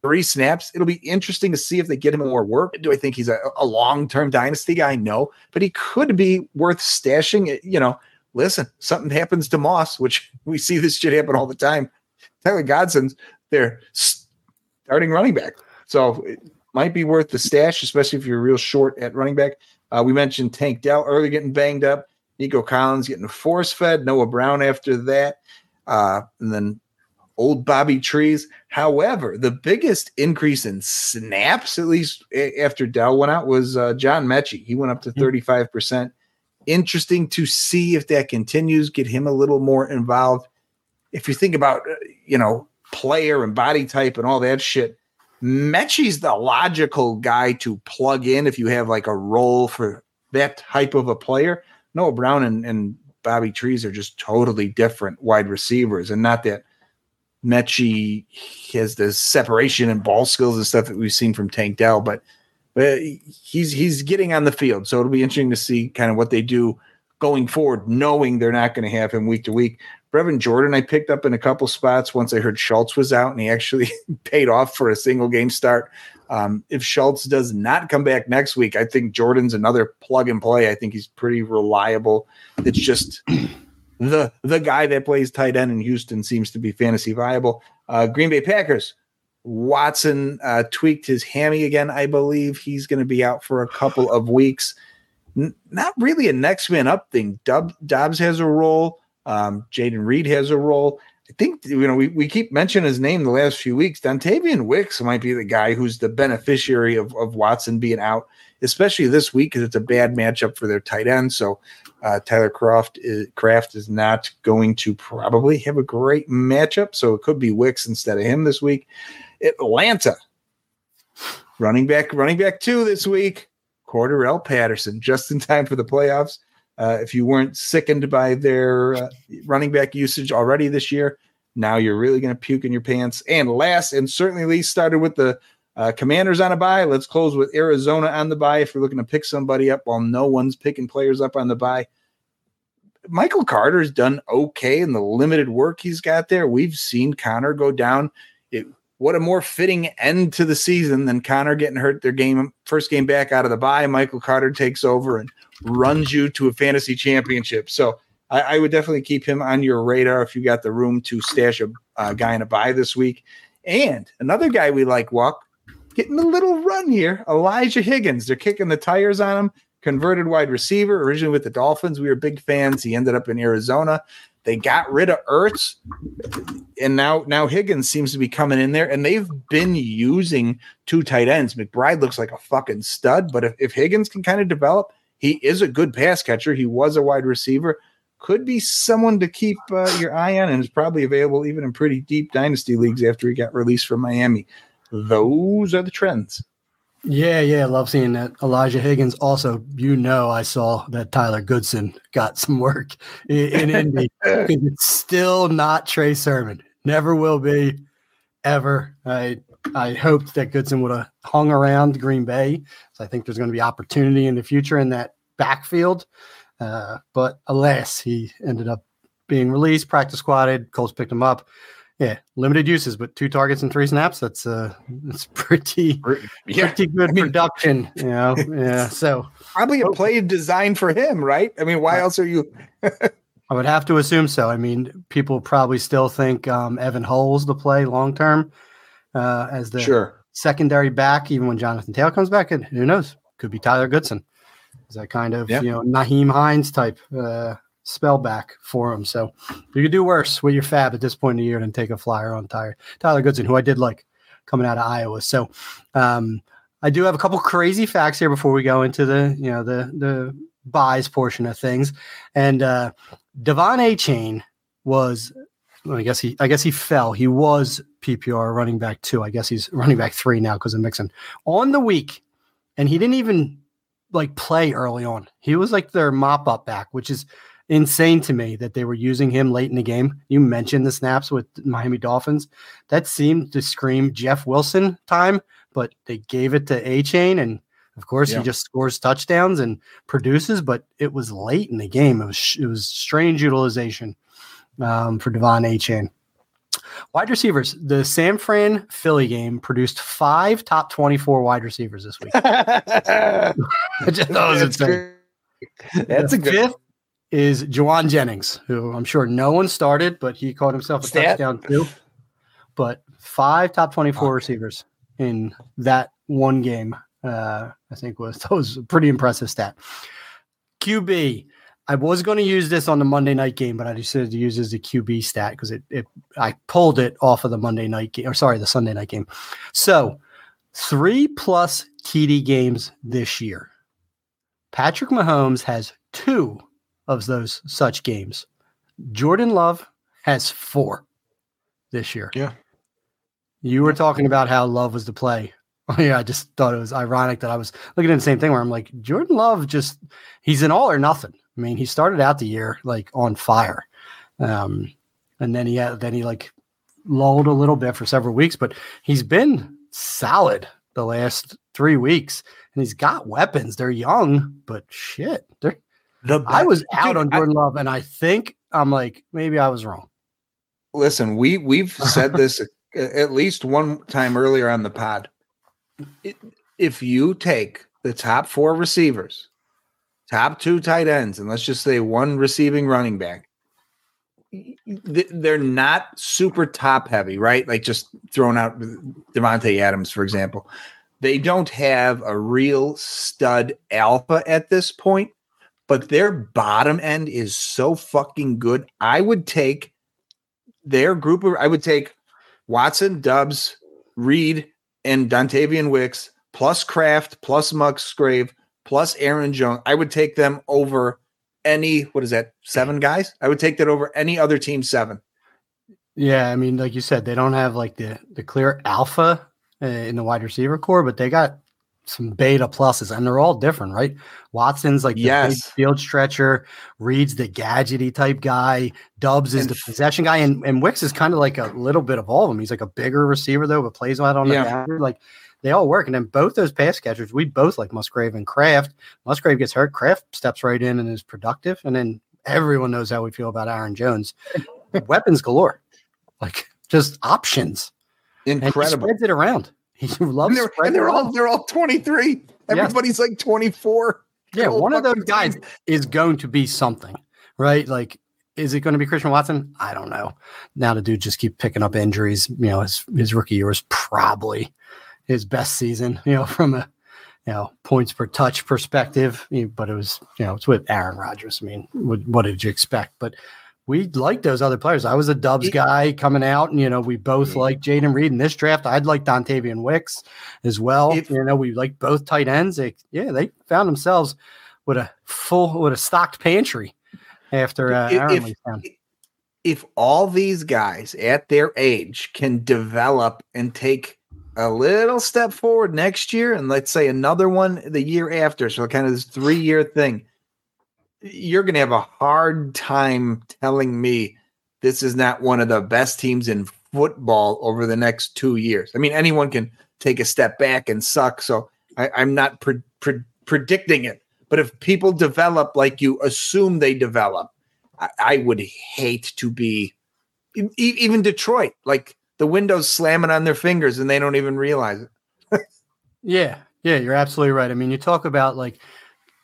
three snaps. It'll be interesting to see if they get him more work. Do I think he's a, a long term dynasty guy? No, but he could be worth stashing. You know, listen, something happens to Moss, which (laughs) we see this shit happen all the time. Tyler Goodson's their starting running back. So it might be worth the stash, especially if you're real short at running back. Uh, we mentioned Tank Dell early getting banged up. Nico Collins getting force fed. Noah Brown after that. Uh, and then old Bobby Trees. However, the biggest increase in snaps, at least after Dell went out, was uh, John Metchie. He went up to 35%. Hmm. Interesting to see if that continues, get him a little more involved if you think about uh, you know player and body type and all that shit, Metchie's the logical guy to plug in if you have like a role for that type of a player. Noah Brown and, and Bobby Trees are just totally different wide receivers, and not that Metchie has the separation and ball skills and stuff that we've seen from Tank Dell, but but he's he's getting on the field, so it'll be interesting to see kind of what they do going forward, knowing they're not going to have him week to week. Brevin Jordan, I picked up in a couple spots once I heard Schultz was out, and he actually (laughs) paid off for a single game start. Um, if Schultz does not come back next week, I think Jordan's another plug and play. I think he's pretty reliable. It's just (clears throat) the the guy that plays tight end in Houston seems to be fantasy viable. Uh, Green Bay Packers. Watson uh, tweaked his hammy again. I believe he's going to be out for a couple of weeks. N- not really a next man up thing. Dub, Doubs has a role. Um, Jayden Reed has a role. I think you know we, we keep mentioning his name the last few weeks. Dontayvion Wicks might be the guy who's the beneficiary of, of Watson being out, especially this week because it's a bad matchup for their tight end. So uh, Tyler Croft is, Kraft is not going to probably have a great matchup. So it could be Wicks instead of him this week. Atlanta running back, running back two this week. Cordarrelle Patterson just in time for the playoffs. Uh, if you weren't sickened by their uh, running back usage already this year, now you're really going to puke in your pants. And last and certainly least, started with the uh, Commanders on a bye. Let's close with Arizona on the bye. If you're looking to pick somebody up while no one's picking players up on the bye, Michael Carter's done okay in the limited work he's got there. We've seen Conner go down. It, what a more fitting end to the season than Conner getting hurt their game first game back out of the bye. Michael Carter takes over and runs you to a fantasy championship. So I, I would definitely keep him on your radar if you got the room to stash a uh, guy in a bye this week. And another guy we like, walk getting a little run here. Elijah Higgins. They're kicking the tires on him. Converted wide receiver, originally with the Dolphins. We were big fans. He ended up in Arizona. They got rid of Ertz, and now now Higgins seems to be coming in there, and they've been using two tight ends. McBride looks like a fucking stud, but if, if Higgins can kind of develop, he is a good pass catcher. He was a wide receiver. Could be someone to keep uh, your eye on, and is probably available even in pretty deep dynasty leagues after he got released from Miami. Those are the trends. Yeah, yeah, love seeing that. Elijah Higgins. Also, you know, I saw that Tyler Goodson got some work in, in Indy. (laughs) it's still not Trey Sermon. Never will be, ever. I I hoped that Goodson would have hung around Green Bay. So I think there's going to be opportunity in the future in that backfield. Uh, but alas, he ended up being released, practice squatted. Colts picked him up. Yeah, limited uses, but two targets and three snaps. That's uh, that's (laughs) pretty, yeah. pretty good I mean, production. You know, (laughs) yeah. So probably a play designed for him, right? I mean, why else are you? (laughs) I would have to assume so. I mean, people probably still think um, Evan Hull's the play long term uh, as the sure. secondary back, even when Jonathan Taylor comes back. And who knows? Could be Tyler Goodson. Is that kind of you know Nyheim Hines type uh, spell back for him. So you could do worse with your FAAB at this point in the year than take a flyer on Tyler, Tyler Goodson, who I did like coming out of Iowa. So um, I do have a couple crazy facts here before we go into the you know the the buys portion of things. And uh, De'Von Achane was well, I guess he I guess he fell. He was PPR running back two. I guess he's (laughs) running back three now because of Mixon on the week, and he didn't even like play early on. He was like their mop up back, which is insane to me that they were using him late in the game. You mentioned the snaps with Miami Dolphins. That seemed to scream Jeff Wilson time, but they gave it to Achane and of course yeah. he just scores touchdowns and produces, but it was late in the game. It was it was strange utilization um, for De'Von Achane. Wide receivers. The San Fran Philly game produced five top 24 wide receivers this week. (laughs) (laughs) that was That's, That's a good fifth is Jauan Jennings, who I'm sure no one started, but he caught himself a Stat. touchdown too. But five top 24 receivers in that one game, uh, I think was (laughs) that was a pretty impressive stat. QB. I was going to use this on the Monday night game, but I decided to use as a QB stat because it, it I pulled it off of the Monday night game, or sorry, the Sunday night game. So three plus TD games this year. Patrick Mahomes has two of those such games. Jordan Love has four this year. Yeah. You were talking about how Love was the play. Oh, (laughs) yeah, I just thought it was ironic that I was looking at the same thing where I'm like, Jordan Love just he's an all or nothing. I mean, he started out the year like on fire. Um, and then he had then he like lulled a little bit for several weeks, but he's been solid the last three weeks. And he's got weapons. They're young, but shit, they're the I was out dude, on Jordan I, Love, and I think I'm like maybe I was wrong. Listen, we we've (laughs) said this at least one time earlier on the pod. If you take the top four receivers, top two tight ends, and let's just say one receiving running back, they're not super top heavy, right? Like just throwing out Davante Adams, for example. They don't have a real stud alpha at this point but their bottom end is so fucking good. I would take their group of, I would take Watson, Doubs, Reed, and Dontayvion Wicks, plus Kraft, plus Musgrave, plus Aaron Jones. I would take them over any, what is that, seven guys? I would take that over any other team seven. Yeah, I mean, like you said, they don't have like the the clear alpha uh, in the wide receiver core, but they got some beta pluses, and they're all different, right? Watson's like the yes. field stretcher, Reed's the gadgety type guy, Doubs is and, the possession guy, and, and Wicks is kind of like a little bit of all of them. He's like a bigger receiver though, but plays out on yeah. the Like they all work. And then both those pass catchers, we both like Musgrave and Kraft. Musgrave gets hurt, Kraft steps right in and is productive. And then everyone knows how we feel about Aaron Jones. (laughs) Weapons galore, like just options. Incredible. And he spreads it around. He (laughs) loves and they're, and they're all they're all 23. Everybody's yes. like 24. Yeah, one of those guys is going to be something, right? Like, is it going to be Christian Watson? I don't know. Now the dude just keep picking up injuries. You know, his his rookie year was probably his best season. You know, (laughs) from a you know points per touch perspective, but it was you know it's with Aaron Rodgers. I mean, what, what did you expect? But we like those other players. I was a Doubs guy coming out, and you know we both mm-hmm. like Jayden Reed in this draft. I'd like Dontayvion Wicks as well. If, you know we like both tight ends. They, yeah, they found themselves with a full with a stocked pantry after uh, Aaron if. If all these guys at their age can develop and take a little step forward next year, and let's say another one the year after, so kind of this three year thing you're going to have a hard time telling me this is not one of the best teams in football over the next two years. I mean, anyone can take a step back and suck. So I, am not pre- pre- predicting it. But if people develop like you assume they develop, I, I would hate to be even Detroit, like the windows slamming on their fingers and they don't even realize it. yeah. Yeah. You're absolutely right. I mean, you talk about like,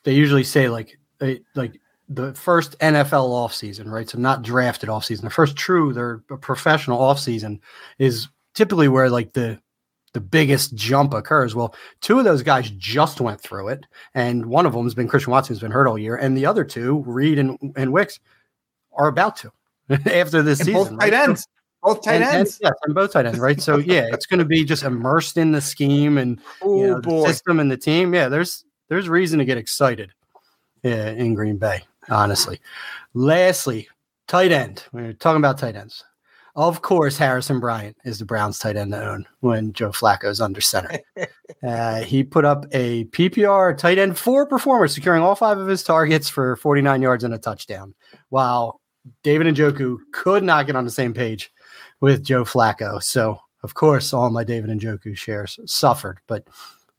they usually say like they like the first NFL offseason, right? So not drafted offseason. The first true, their professional offseason is typically where like the the biggest jump occurs. Well, two of those guys just went through it, and one of them has been Christian Watson, who's been hurt all year, and the other two, Reed and, and Wicks, are about to (laughs) after this and season. Both right? tight ends. Both tight and, ends. And, yes, and both tight ends, right? So yeah, (laughs) it's going to be just immersed in the scheme and oh, you know, the system and the team. Yeah, there's there's reason to get excited in Green Bay, honestly. Lastly, tight end. We're talking about tight ends. Of course, Harrison Bryant is the Browns tight end to own when Joe Flacco is under center. (laughs) uh, he put up a PPR tight end four performer, securing all five of his targets for 49 yards and a touchdown, while David and Njoku could not get on the same page with Joe Flacco. So, of course, all my David Njoku shares suffered. But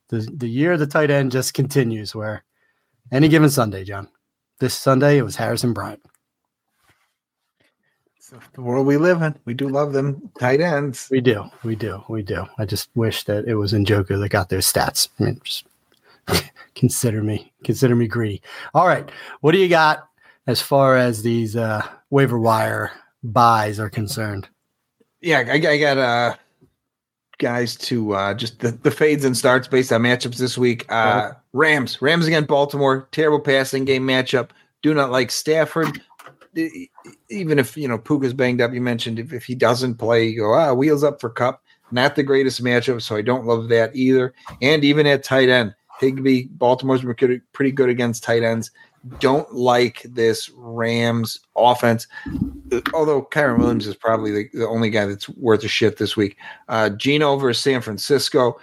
the, the year of the tight end just continues where any given Sunday, John. This Sunday, it was Harrison Bryant. So the world we live in. We do love them tight ends. We do. We do. We do. I just wish that it was Njoku that got those stats. I mean, just (laughs) consider me, consider me greedy. All right. What do you got as far as these uh, waiver wire buys are concerned? Yeah, I, I got uh, guys to uh, just the, the fades and starts based on matchups this week. Uh, Rams, Rams against Baltimore, terrible passing game matchup. Do not like Stafford. Even if you know Puka's banged up, you mentioned if, if he doesn't play, you go ah wheels up for Kupp. Not the greatest matchup, so I don't love that either. And even at tight end, Higbee, Baltimore's pretty good against tight ends don't like this Rams offense. Although Kyren Williams is probably the, the only guy that's worth a shit this week. Uh, Geno versus San Francisco.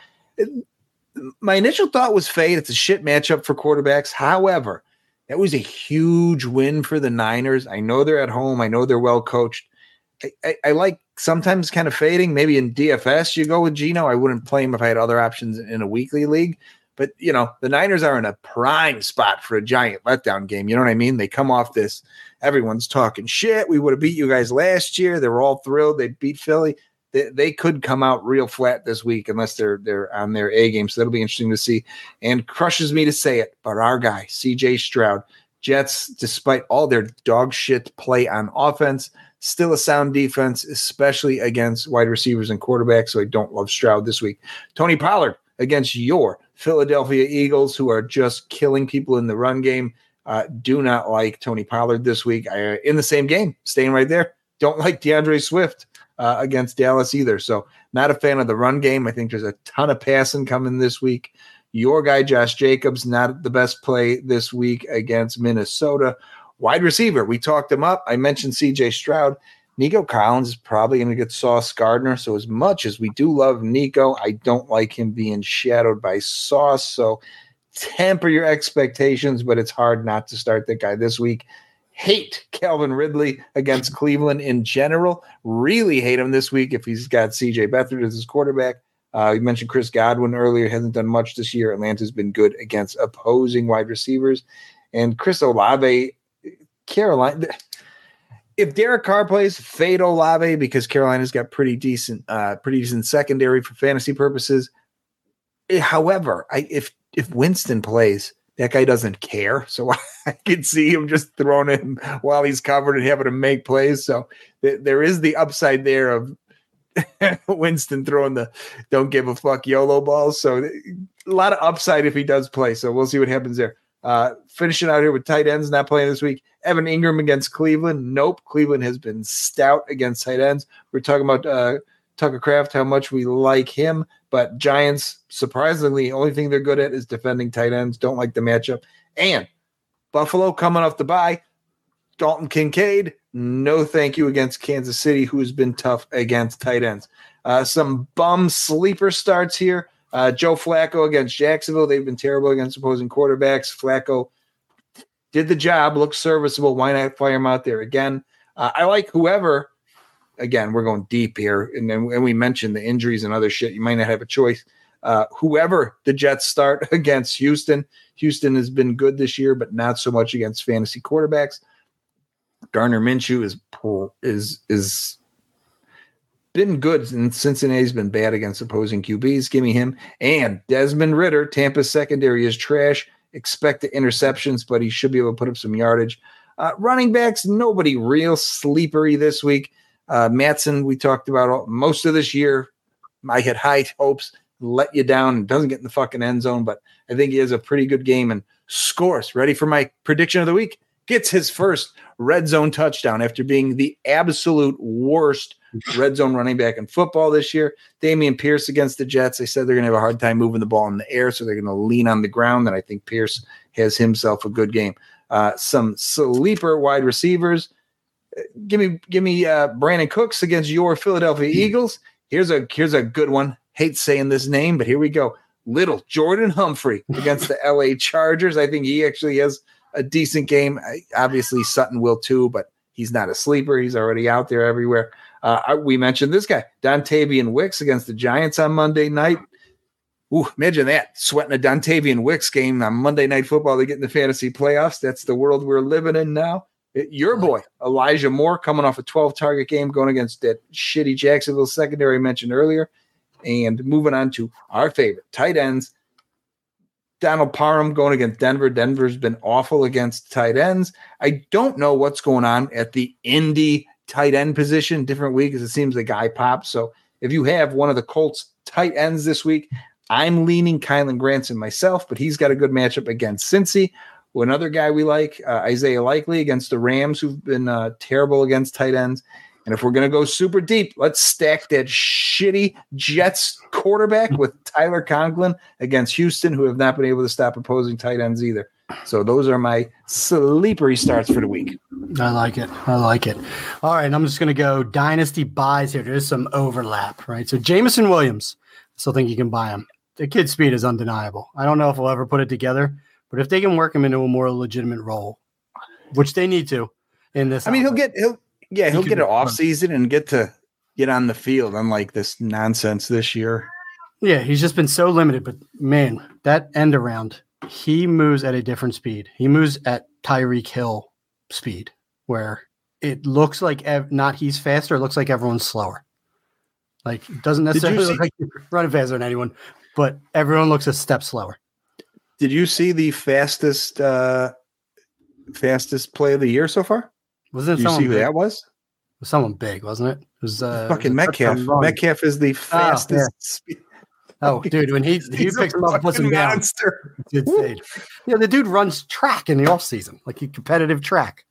my initial thought was fade. It's a shit matchup for quarterbacks. However, that was a huge win for the Niners. I know they're at home. I know they're well coached. I, I, I like sometimes kind of fading. Maybe in DFS you go with Geno. I wouldn't play him if I had other options in a weekly league. But you know, the Niners are in a prime spot for a giant letdown game. You know what I mean? They come off this. Everyone's talking shit. We would have beat you guys last year. They were all thrilled. They beat Philly. They, they could come out real flat this week unless they're they're on their A game. So that'll be interesting to see. And crushes me to say it, but our guy C.J. Stroud, Jets, despite all their dog shit play on offense, still a sound defense, especially against wide receivers and quarterbacks. So I don't love Stroud this week. Tony Pollard against your Philadelphia Eagles, who are just killing people in the run game. Uh, do not like Tony Pollard this week. I, uh, in the same game, staying right there. Don't like D'Andre Swift uh, against Dallas either. So, not a fan of the run game. I think there's a ton of passing coming this week. Your guy, Josh Jacobs, not the best play this week against Minnesota. Wide receiver, we talked him up. I mentioned CJ Stroud. Nico Collins is probably going to get Sauce Gardner. So, as much as we do love Nico, I don't like him being shadowed by Sauce. So, temper your expectations, but it's hard not to start that guy this week. Hate Calvin Ridley against Cleveland in general. Really hate him this week if he's got CJ Beathard as his quarterback. Uh, you mentioned Chris Godwin earlier, hasn't done much this year. Atlanta's been good against opposing wide receivers. And Chris Olave Carolina. If Derek Carr plays, fade Olave because Carolina's got pretty decent, uh, pretty decent secondary for fantasy purposes. Eh, However, I, if if Winston plays, that guy doesn't care. (laughs) So (laughs) I can see him just throwing him while he's covered and having to make plays. So th- there is the upside there of (laughs) Winston throwing the don't give a fuck YOLO balls. So a lot of upside if he does play. So we'll see what happens there. Uh, finishing out here with tight ends not playing this week. Evan Engram against Cleveland. Nope. Cleveland has been stout against tight ends. We're talking about uh, Tucker Kraft, how much we like him. But Giants, surprisingly, only thing they're good at is defending tight ends. Don't like the matchup. And Buffalo coming off the bye. Dalton Kincaid, no thank you against Kansas City, who has been tough against tight ends. Uh, some bum sleeper starts here. Uh, Joe Flacco against Jacksonville. They've been terrible against opposing quarterbacks. Flacco did the job, looks serviceable. Why not fire him out there again? Uh, I like whoever. Again, we're going deep here, and then and we mentioned the injuries and other shit. You might not have a choice. Uh, whoever the Jets start (laughs) against Houston, Houston has been good this year, but not so much against fantasy quarterbacks. Gardner Minshew is is is been good, and Cincinnati's been bad against opposing QBs. Give me him and Desmond Ridder. Tampa's secondary is trash. Expect the interceptions, but he should be able to put up some yardage. Uh, running backs, nobody real sleepery this week. Uh, Mattison, we talked about all, most of this year. I had high hopes, let you down, doesn't get in the fucking end zone, but I think he has a pretty good game and scores. Ready for my prediction of the week? Gets his first red zone touchdown after being the absolute worst red zone running back in football this year. Dameon Pierce against the Jets. They said they're going to have a hard time moving the ball in the air, so they're going to lean on the ground. And I think Pierce has himself a good game. Uh, some sleeper wide receivers. Give me, give me uh, Brandin Cooks against your Philadelphia Eagles. Here's a here's a good one. Hate saying this name, but here we go. Little Jordan Humphrey (laughs) against the LA Chargers. I think he actually has a decent game. I, obviously, Sutton will too, but he's not a sleeper. He's already out there everywhere. Uh, we mentioned this guy, Dontayvion Wicks against the Giants on Monday night. Ooh, imagine that sweating a Dontayvion Wicks game on Monday Night Football to get in the fantasy playoffs. That's the world we're living in now. Your boy Elijah Moore coming off a 12 target game going against that shitty Jacksonville secondary I mentioned earlier, and moving on to our favorite tight ends. Donald Parham going against Denver. Denver's been awful against tight ends. I don't know what's going on at the Indy tight end position. Different week as it seems the guy pops. So if you have one of the Colts tight ends this week, I'm leaning Kylen Granson myself, but he's got a good matchup against Cincy. Another guy we like, uh, Isaiah Likely against the Rams, who've been uh, terrible against tight ends. And if we're going to go super deep, let's stack that shitty Jets quarterback with Tyler Conklin against Houston, who have not been able to stop opposing tight ends either. So those are my sleepery starts for the week. I like it. I like it. All right, I'm just going to go dynasty buys here. There's some overlap, right? So Jameson Williams, I still think you can buy him. The kid's speed is undeniable. I don't know if we'll ever put it together, but if they can work him into a more legitimate role, which they need to in this, I mean, he'll get he'll yeah he'll could get an off season and get to get on the field, unlike this nonsense this year. Yeah, he's just been so limited. But man, that end around, he moves at a different speed. He moves at Tyreek Hill speed, where it looks like ev- not he's faster. It looks like everyone's slower. Like it doesn't necessarily see- look like running faster than anyone, but everyone looks a step slower. Did you see the fastest uh fastest play of the year so far? Wasn't Did it you see who big? that was? It was someone big, wasn't it? It was uh, Fucking it was Metcalf. Metcalf is the fastest. (laughs) speed- Oh, dude, when he he (laughs) He's picks him up, and puts him down. monster. It's insane. Yeah, the dude runs track in the off season, like he competitive track.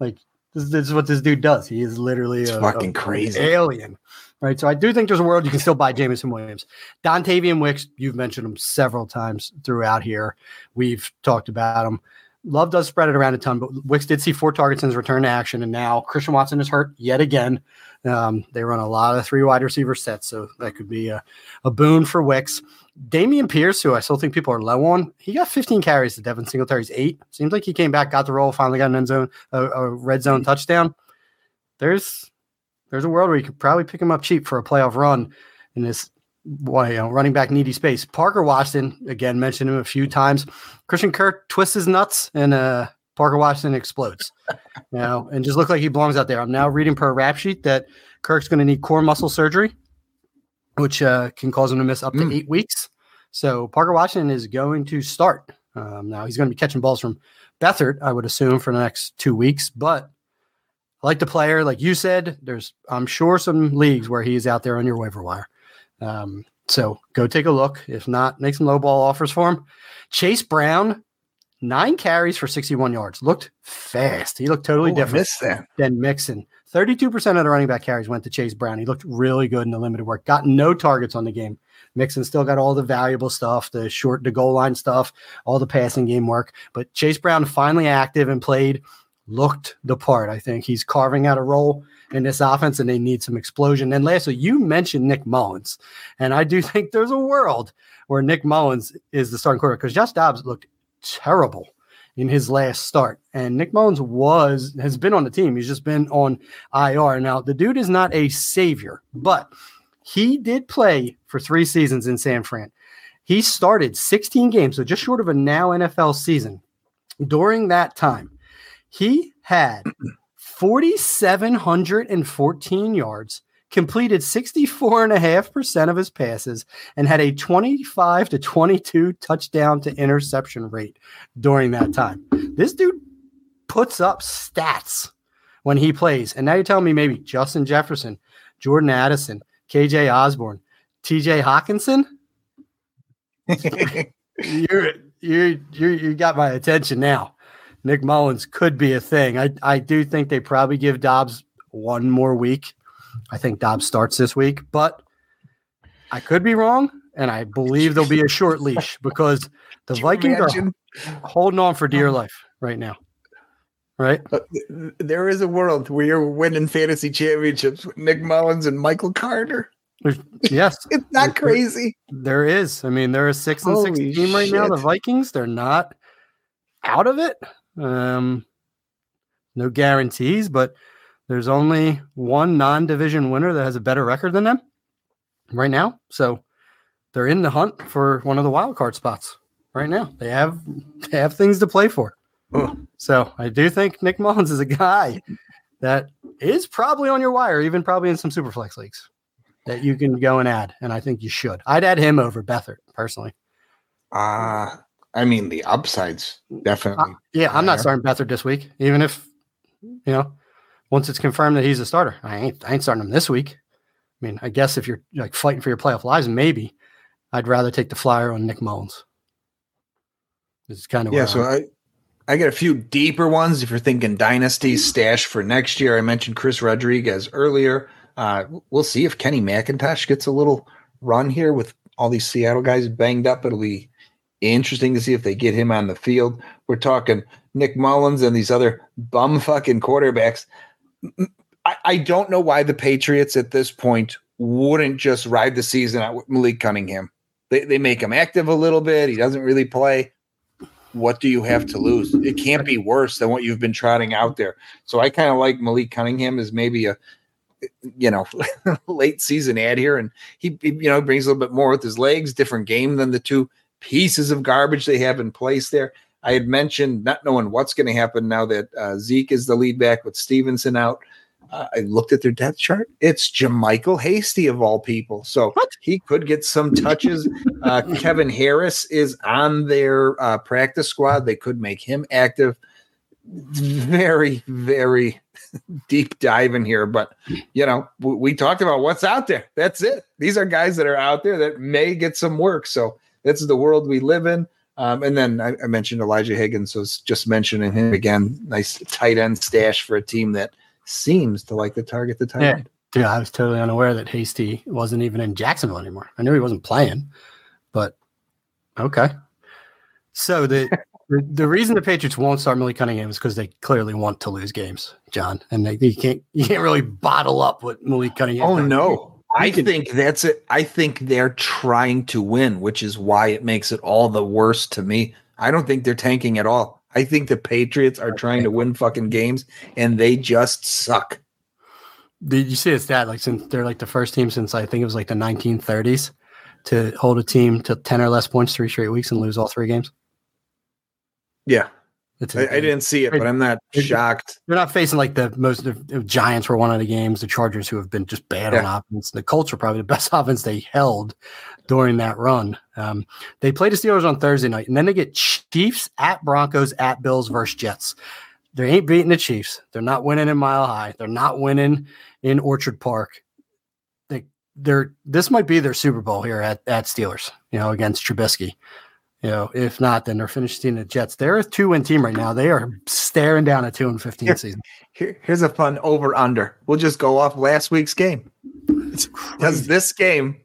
Like this, this is what this dude does. He is literally It's a, fucking a crazy. alien. Right. So I do think there's a world you can still buy Jameson Williams. Dontayvion Wicks, you've mentioned him several times throughout here. We've talked about him. Love does spread it around a ton, but Wicks did see four targets in his return to action, and now Christian Watson is hurt yet again. Um, they run a lot of three wide receiver sets, so that could be a, a boon for Wicks. Dameon Pierce, who I still think people are low on, he got 15 carries to Devin Singletary's eight. Seems like he came back, got the roll, finally got an end zone, a, a red zone touchdown. There's there's a world where you could probably pick him up cheap for a playoff run in this why you know, running back needy space. Parker Washington, again, mentioned him a few times. Christian Kirk twists his nuts in a Parker Washington explodes. (laughs) you know, and just look like he belongs out there. I'm now reading per rap sheet that Kirk's going to need core muscle surgery, which uh, can cause him to miss up to Mm. eight weeks. So Parker Washington is going to start. Um, now he's going to be catching balls from Beathard, I would assume, for the next two weeks. But I like the player, like you said. There's, I'm sure, some leagues where he's out there on your waiver wire. Um, so go take a look. If not, make some low ball offers for him. Chase Brown, nine carries for 61 yards. Looked fast. He looked totally Oh, different than Mixon. 32% of the running back carries went to Chase Brown. He looked really good in the limited work. Got no targets on the game. Mixon still got all the valuable stuff, the short, the goal line stuff, all the passing game work. But Chase Brown finally active and played, looked the part. I think he's carving out a role in this offense, and they need some explosion. And lastly, you mentioned Nick Mullins, and I do (laughs) think there's a world where Nick Mullins is the starting quarterback because Josh Dobbs looked terrible in his last start. And Nick Mullens was has been on the team. He's just been on IR. Now, the dude is not a savior, but he did play for three seasons in San Fran. He started 16 games, so just short of a now NFL season. During that time, he had 4,714 yards, completed 64.5% of his passes, and had a 25 to 22 touchdown to interception rate during that time. This dude puts up stats when he plays. And now you're telling me maybe Justin Jefferson, Jordan Addison, KJ Osborn, TJ Hockenson? (laughs) You're you you you got my attention now. Nick Mullens could be a thing. I I do think they probably give Dobbs one more week. I think Dobbs starts this week, but I could be wrong, and I believe there'll be a short leash because the (laughs) Vikings are holding on for dear life right now. Right? Uh, There is a world where you're winning fantasy championships with Nick Mullens and Michael Carter. There's- yes, (laughs) It's not crazy. there is. I mean, they're a six and six team right now. The. Vikings, they're not out of it. Um, no guarantees, but there's only one non-division winner that has a better record than them right now. So they're in the hunt for one of the wild card spots right now. They have they have things to play for. Oh. So I do think Nick Mullens is a guy that is probably on your wire, even probably in some superflex leagues that you can go and add. And I think you should. I'd add him over Beathard personally. Ah, I mean the upsides definitely. Yeah, I'm not starting Beathard this week, even if you know once it's confirmed that he's a starter. I ain't I ain't starting him this week. I mean, I guess if you're like fighting for your playoff lives, maybe I'd rather take the flyer on Nick Mullens. This is kind of yeah, so I'm- I I got a few deeper ones. If you're thinking dynasty stash for next year, I mentioned Chris Rodriguez earlier. Uh, we'll see if Kenny McIntosh gets a little run here with all these Seattle guys banged up. It'll be interesting to see if they get him on the field. We're talking Nick Mullens and these other bum fucking quarterbacks. I, I don't know why the Patriots at this point wouldn't just ride the season out with Malik Cunningham. They, they make him active a little bit. He doesn't really play. What do you have to lose? It can't be worse than what you've been trotting out there. So I kind of like Malik Cunningham as maybe a, you know, (laughs) late season add here, and he, he, you know, brings a little bit more with his legs, different game than the two pieces of garbage they have in place there. I had mentioned not knowing what's going to happen now that uh, Zeke is the lead back with Stevenson out. Uh, I looked at their depth chart. It's JaMycal Hasty of all people, so he could get some touches. Uh, (laughs) Kevin Harris is on their uh, practice squad. They could make him active. Very, very (laughs) deep dive in here, but you know, we, we talked about what's out there. That's it. These are guys that are out there that may get some work. So that's the world we live in. Um, and then I, I mentioned Elijah Higgins, so it's just mentioning him again. Nice tight end stash for a team that seems to like to target the tight Yeah. end. Dude, I was totally unaware that Hasty wasn't even in Jacksonville anymore. I knew he wasn't playing, but okay. So the (laughs) the, the reason the Patriots won't start Millie Cunningham is because they clearly want to lose games, John, and they you can't you can't really bottle up what Malik Cunningham. Oh no. I can- think that's it. I think they're trying to win, which is why it makes it all the worse to me. I don't think they're tanking at all. I think the Patriots are trying to win fucking games and they just suck. Did you see a stat? Like since they're like the first team since I think it was like the 1930s to hold a team to ten or less points three straight weeks and lose all three games. Yeah. It's I, I didn't see it, but I'm not It's- shocked. They're not facing like the most. The, the Giants were one of the games. The Chargers, who have been just bad on offense. The Colts are probably the (laughs) best offense they held during that run. Um, they play the Steelers on Thursday night, and then they get Chiefs at Broncos at Bills versus Jets. They ain't beating the Chiefs. They're not winning in Mile High. They're not winning in Orchard Park. They, they're this might be their Super Bowl here at at Steelers. You know, against Trubisky. You know, if not, then they're finishing the Jets. They're a two win team right now. They are staring down a two and fifteen Here. season. Here, here's a fun over under. We'll just go off last week's game. Does this game,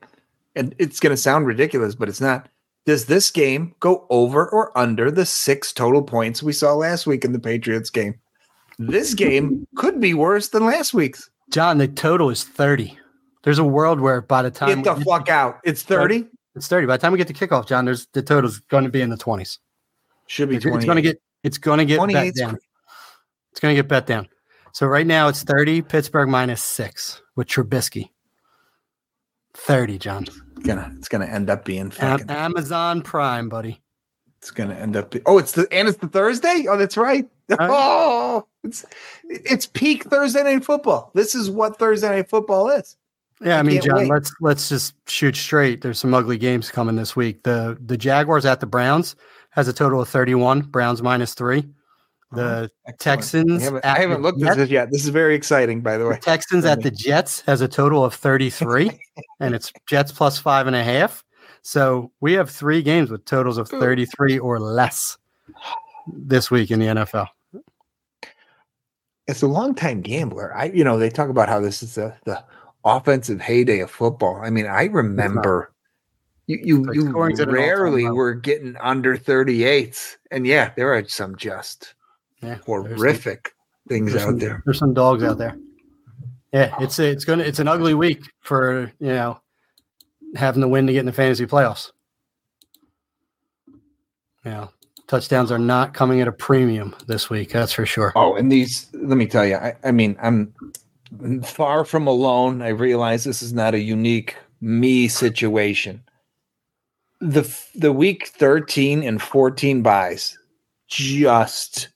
and it's going to sound ridiculous, but it's not. Does this game go over or under the six total points we saw last week in the Patriots game? This game (laughs) could be worse than last week's. John, the total is 30. There's a world where by the time Get the fuck out. It's 30. It's 30. By the time we get to kickoff, John, there's the total's going to be in the 20s. Should be It's, 20. going to get it's going to get bet down. It's going to get bet down. So right now it's 30, Pittsburgh minus 6 with Trubisky. 30, John. gonna it's gonna end up being Am- fucking Amazon Prime, buddy. it's gonna end up be, oh it's the and it's the Thursday? Oh that's right. (laughs) Oh it's it's peak Thursday night football. This is what Thursday night football is. Yeah, I I mean, John, wait. let's let's just shoot straight. There's some ugly games coming this week. The the Jaguars at the Browns has a total of 31, Browns minus 3. The. Texans I haven't, I haven't the looked at this yet. This is very exciting, by the The way. Texans at the Jets has a total of 33, and it's Jets plus five and a half. So we have three games with totals of 33 or less this week in the NFL. As a longtime gambler, I you know they talk about how this is the the offensive heyday of football. I mean, I remember you you, you scoring's at an all-time rarely were getting under 38. And yeah, there are some just Yeah, there's some- horrific things out some, there. There's some dogs out there. Yeah, oh. it's a, it's gonna it's an ugly week for you know having the win to get in the fantasy playoffs. Yeah, touchdowns are not coming at a premium this week. That's for sure. Oh, and these, let me tell you, I, I mean, I'm far from alone. I realize this is not a unique me situation. The the week 13 and 14 byes just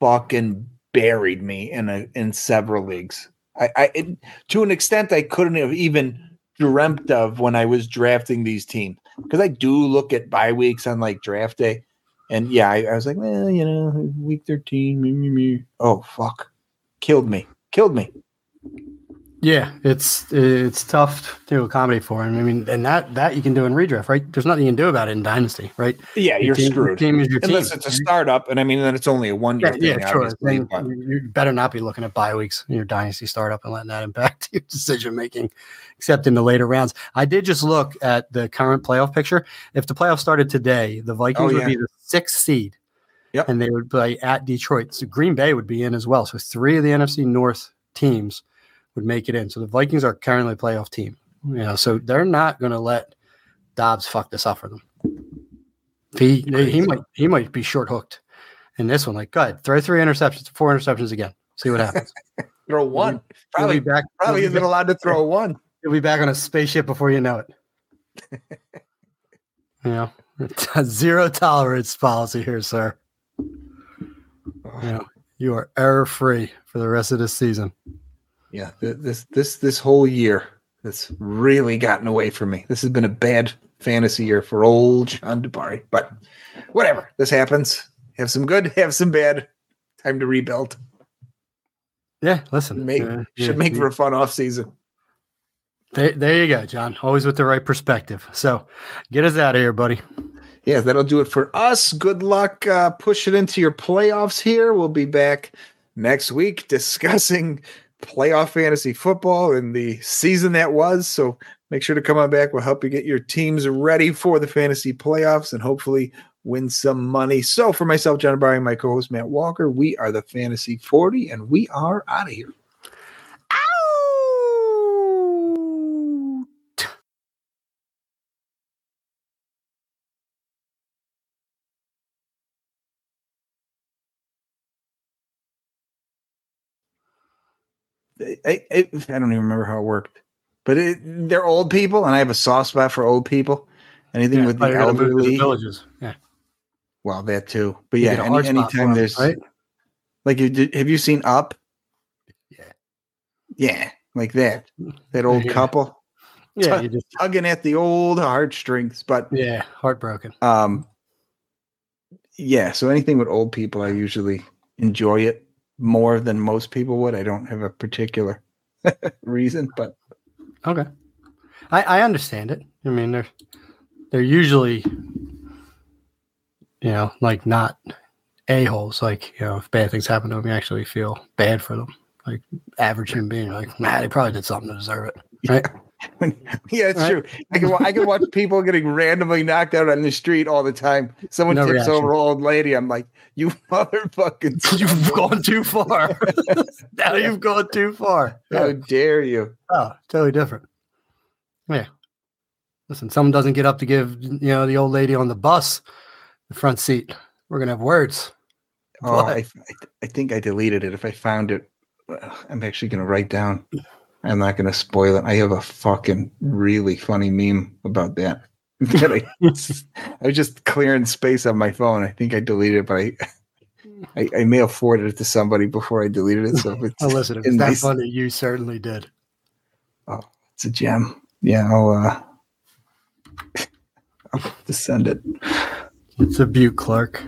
fucking buried me in a in several leagues. I, I it, to an extent I couldn't have even dreamt of when I was drafting these teams because I do look at bye weeks on like draft day, and yeah, I, I was like, well, you know, week thirteen, me, me, me. Oh fuck, killed me, killed me. Yeah, it's it's tough to accommodate for him. I mean, and that that you can do in redraft, right? There's nothing you can do about it in dynasty, right? Yeah, Your you're team, your screwed Team is your team. unless it's a startup, and I mean, then it's only a one year yeah, thing, yeah, sure. Then you better not be looking at bye weeks in your dynasty startup and letting that impact (laughs) your decision making, except in the later rounds. I did just look at the current playoff picture. If the playoff started today, the Vikings Oh, would be the sixth seed, Yep. and they would play at Detroit. So Green Bay would be in as well. So three of the NFC North teams would make it in. So the Vikings are currently a playoff team. You know, so they're not going to let Dobbs fuck this up for them. He he might he might be short hooked in this one. Like, go ahead, throw three interceptions, four interceptions again. See what happens. (laughs) throw one. He'll Probably, be back. probably he'll isn't allowed to throw (laughs) one. He'll be back on a spaceship before you know it. (laughs) you know, zero tolerance policy here, sir. You know, you are error free for the rest of this season. Yeah, this this this whole year, it's really gotten away from me. This has been a bad fantasy year for old John Debari. But whatever, this happens. Have some good, (laughs) have some bad. Time to rebuild. Yeah, listen, Make, uh, should yeah, make you- for a fun off season. There, there you go, John. Always with the right perspective. So, get us out of here, buddy. Yeah, that'll do it for us. Good luck uh, pushing into your playoffs here. We'll be back next week discussing playoff fantasy football and the season that was. So make sure to come on back. We'll help you get your teams ready for the fantasy playoffs and hopefully win some money. So for myself, John Barry, and my co-host Matt Walker, we are the Fantasy 40 and we are out of here. I, I, I don't even remember how it worked, but it, they're old people, and I have a soft spot for old people. Anything Yeah, with the you're gonna move to the elderly, villages. Yeah. Well, that too. But You yeah, any, for there's right? like, you did, have you seen Up? Yeah. Yeah, like that. That old (laughs) Yeah. couple Yeah, you're just tugging at the old heartstrings. But yeah, heartbroken. um, yeah. So anything with old people, I usually enjoy it more than most people would. I don't have a particular (laughs) reason, but Okay, I I understand it. I mean, they're they're usually, you know, like not a holes. Like you know, if bad things happen to them, you actually feel bad for them. Like average human being, like nah, they probably did something to deserve it. (laughs) Right? yeah, (laughs) it's Right. true. I can I can watch (laughs) people getting randomly knocked out on the street all the time. Someone No tips reaction. over old lady. I'm like, you (laughs) motherfucking. you've gone too far. now you've gone too far. How Yeah. dare you? Oh, totally different. Yeah. Listen, someone doesn't get up to give you know the old lady on the bus the front seat. We're gonna have words. Oh, I, I, I think I deleted it. If I found it, I'm actually going to write down. I'm not going to spoil it. I have a fucking really funny meme about that. (laughs) that I, I was just clearing space on my phone. I think I deleted it, but I, (laughs) I, I may have forwarded it to somebody before I deleted it. So if it's, Oh, listen, if in it's that my s- funny, you certainly did. Oh, it's a gem. Yeah, I'll, uh, (laughs) I'll have to send it. It's a beaut, Clark.